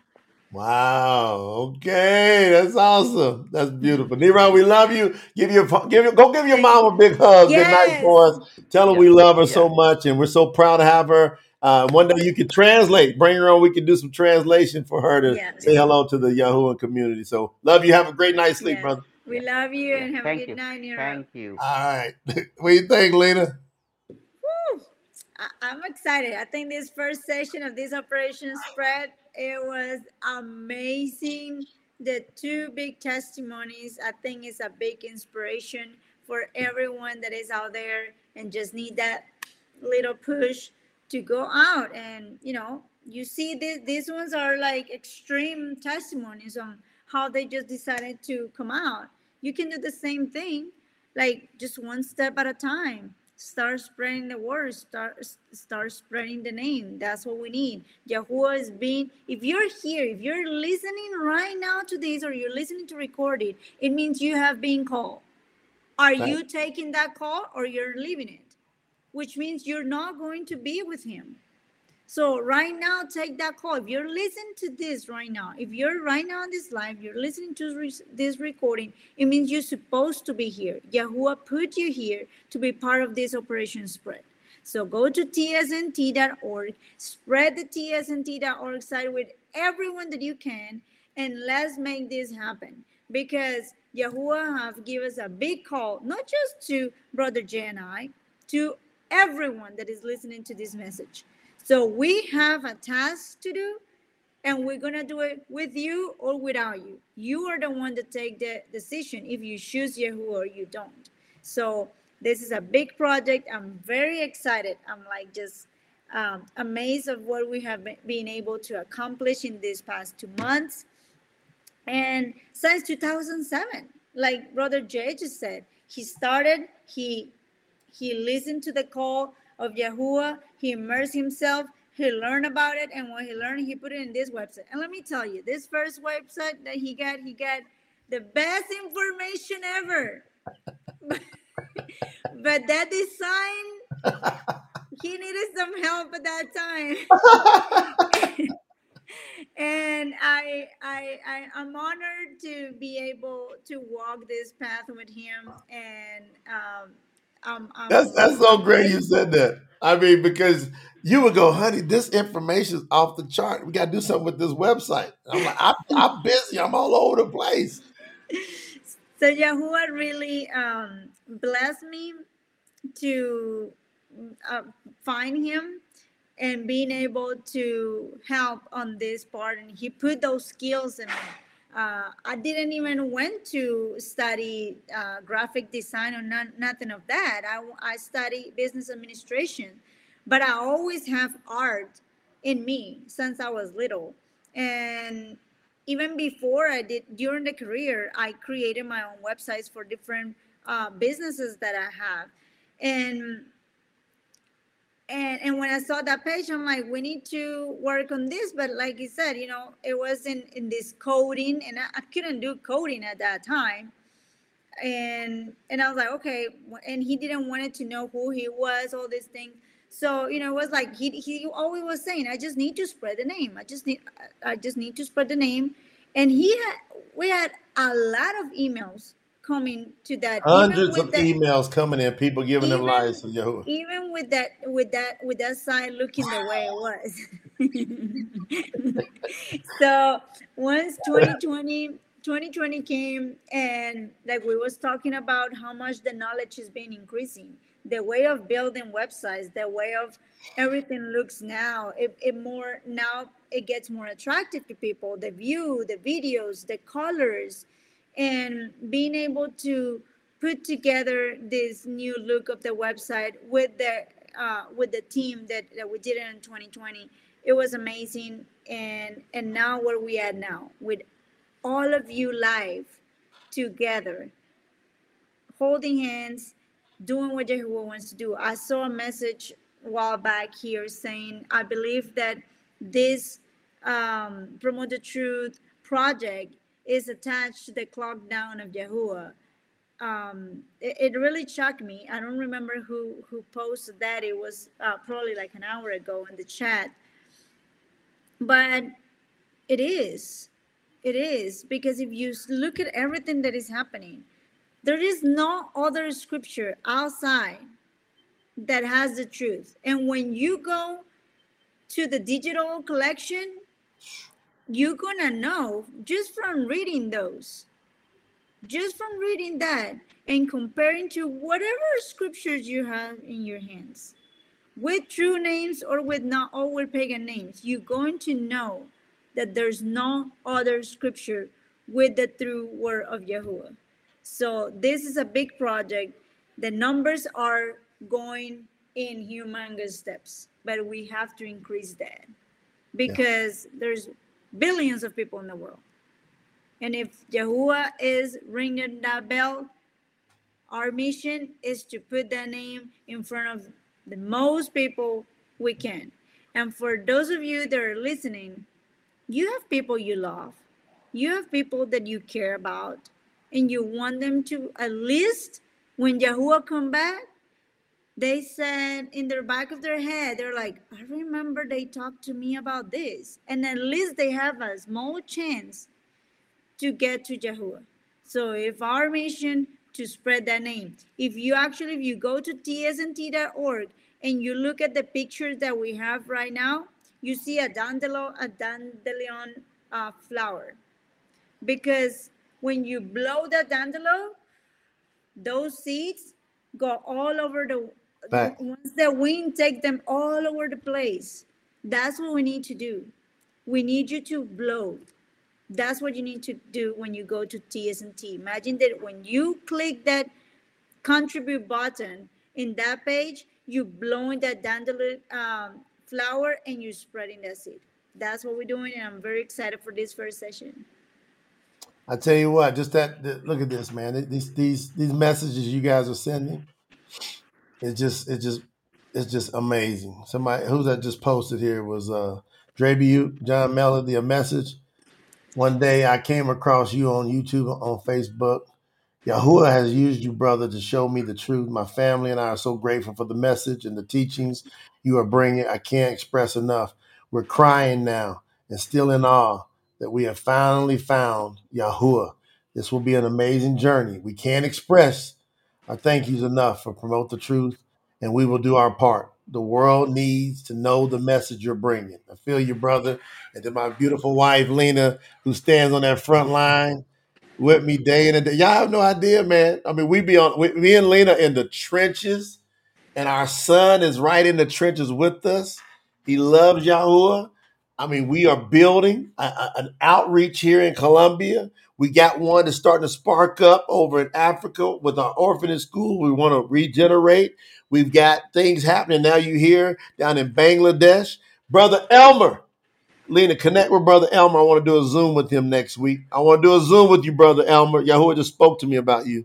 Wow. Okay. That's awesome. That's beautiful. Neerob, we love you. Give your give your go give your mom a big hug. Good night yes for us. Tell her Yeah, we love her yeah, so much and we're so proud to have her. Uh, one day you could translate. Bring her on. We can do some translation for her to yes say hello to the Yahuwah community. So love you. Have a great night's sleep, yes brother. we love you and have a good you. night Neerob Thank you. All right. what do you think, Lina? Woo! I, I'm excited. I think this first session of this operation spread, it was amazing. The two big testimonies, I think is a big inspiration for everyone that is out there and just need that little push to go out. And you know, you see this, these ones are like extreme testimonies on how they just decided to come out. You can do the same thing, like just one step at a time start spreading the word start start spreading the name. That's what we need. Yahuwah is being if you're here if you're listening right now to this or you're listening to record it it means you have been called. Are Thank you taking that call or you're leaving it? Which means you're not going to be with him so right now, take that call. If you're listening to this right now, if you're right now on this live, you're listening to this recording, it means you're supposed to be here. Yahuwah put you here to be part of this operation spread. So go to tsnt.org, spread the tsnt.org site with everyone that you can, and let's make this happen. Because Yahuwah have given us a big call, not just to Brother Jay and I, to everyone that is listening to this message. So we have a task to do, and we're gonna do it with you or without you. You are the one to take the decision if you choose Yahoo or you don't. So this is a big project. I'm very excited. I'm like just um, amazed of what we have been able to accomplish in these past two months. And since 2007, like Brother Jay just said, he started, he he listened to the call of Yahuwah, he immersed himself, he learned about it, and when he learned, he put it in this website. And let me tell you, this first website that he got, he got the best information ever. but that design, he needed some help at that time. and I, I, I, I'm honored to be able to walk this path with him. And um, I'm, I'm, that's that's so great you said that. I mean, because you would go, honey, this information is off the chart. We got to do something with this website. I'm like, I'm, I'm busy. I'm all over the place. So Yahuwah really um, blessed me to uh, find him and being able to help on this part and he put those skills in me uh, i didn't even went to study uh, graphic design or not, nothing of that. I, I study business administration but i always have art in me since i was little. And even before i did during the career i created my own websites for different uh, businesses that i have. And and and when I saw that page, I'm like, we need to work on this. But like you said, you know, it wasn't in this coding, and I, I couldn't do coding at that time. And and I was like, okay. And he didn't wanted to know who he was, all these things. So you know, it was like he he always was saying, I just need to spread the name. I just need I just need to spread the name. And he had we had a lot of emails coming to that. Hundreds of that, emails coming in, people giving even, them lies to Yahuwah. Even with that, with that, with that sign looking the way it was. so once 2020, 2020 came, and like we was talking about how much the knowledge has been increasing, the way of building websites, the way of everything looks now, it, it more now it gets more attractive to people. The view, the videos, the colors and being able to put together this new look of the website with the uh, with the team that, that we did it in 2020 it was amazing. And and now where we at now with all of you live together holding hands doing what Yahuwah wants to do. I saw a message a while back here saying i believe that this um, promote the truth project is attached to the clock down of Yahuwah. Um, it, it, really shocked me. I don't remember who who posted that. It was uh, probably like an hour ago in the chat. But it is, it is because if you look at everything that is happening, there is no other scripture outside that has the truth. And when you go to the digital collection, you're gonna know just from reading those just from reading that and comparing to whatever scriptures you have in your hands with true names or with not or with pagan names you're going to know that there's no other scripture with the true word of Yahuwah. So this is a big project. The numbers are going in humongous steps, but we have to increase that because yeah. there's billions of people in the world. And if Yahuwah is ringing that bell, our mission is to put that name in front of the most people we can. And for those of you that are listening, you have people you love, you have people that you care about, and you want them to at least when Yahuwah come back, they said in their back of their head, they're like, I remember they talked to me about this. And at least they have a small chance to get to Yahuwah. So if our mission to spread that name, if you actually, if you go to tsnt.org and you look at the pictures that we have right now, you see a dandelion, a dandelion uh, flower. Because when you blow the dandelion, those seeds go all over the once the wind take them all over the place That's what we need to do. We need you to blow. That's what you need to do when you go to TSNT. Imagine that when you click that contribute button in that page, you blowing that dandelion um, flower and you're spreading that seed. That's what we're doing, and I'm very excited for this first session. I tell you what, just that, that- look at this, man. These these these messages you guys are sending, it's just it's just it's just amazing. Somebody who's that just posted here was uh Dre John Melody, a message. One day I came across you on YouTube on Facebook. Yahuwah has used you, brother, to show me the truth. My family and I are so grateful for the message and the teachings you are bringing. I can't express enough. We're crying now and still in awe that we have finally found Yahuwah. This will be an amazing journey. We can't express our thank yous enough for promote the truth, and we will do our part. The world needs to know the message you're bringing. I feel you, brother. And to my beautiful wife, Lina, who stands on that front line with me day in and day. Y'all have no idea, man. I mean, we be on, we, me and Lina in the trenches, and our son is right in the trenches with us. He loves Yahuwah. I mean, we are building a- a- an outreach here in Colombia. We got one that's starting to spark up over in Africa with our orphanage school. We want to regenerate. We've got things happening now. You hear down in Bangladesh, brother Elmer. Lina, connect with Brother Elmer. I want to do a Zoom with him next week. I want to do a Zoom with you, Brother Elmer. Yahuwah just spoke to me about you,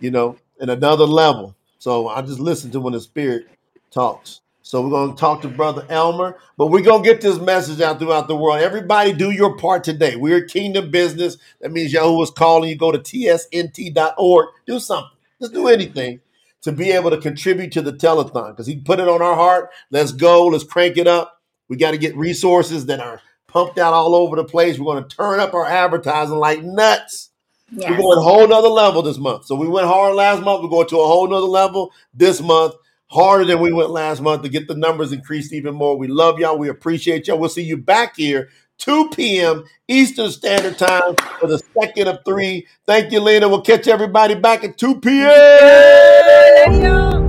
you know, in another level. So I just listen to when the Spirit talks. So we're going to talk to Brother Elmer, but we're going to get this message out throughout the world. Everybody do your part today. We're kingdom business. That means Yahuwah's calling you. Go to tsnt.org. Do something. Just do anything to be able to contribute to the telethon because he put it on our heart. Let's go. Let's crank it up. We got to get resources that are pumped out all over the place. We're going to turn up our advertising like nuts. We're Yes. going a whole nother level this month. So we went hard last month. We're going to a whole nother level this month, harder than we went last month to get the numbers increased even more. We love y'all. We appreciate y'all. We'll see you back here 2 p.m. Eastern Standard Time for the second of three. Thank you, Lina. We'll catch everybody back at 2 p.m.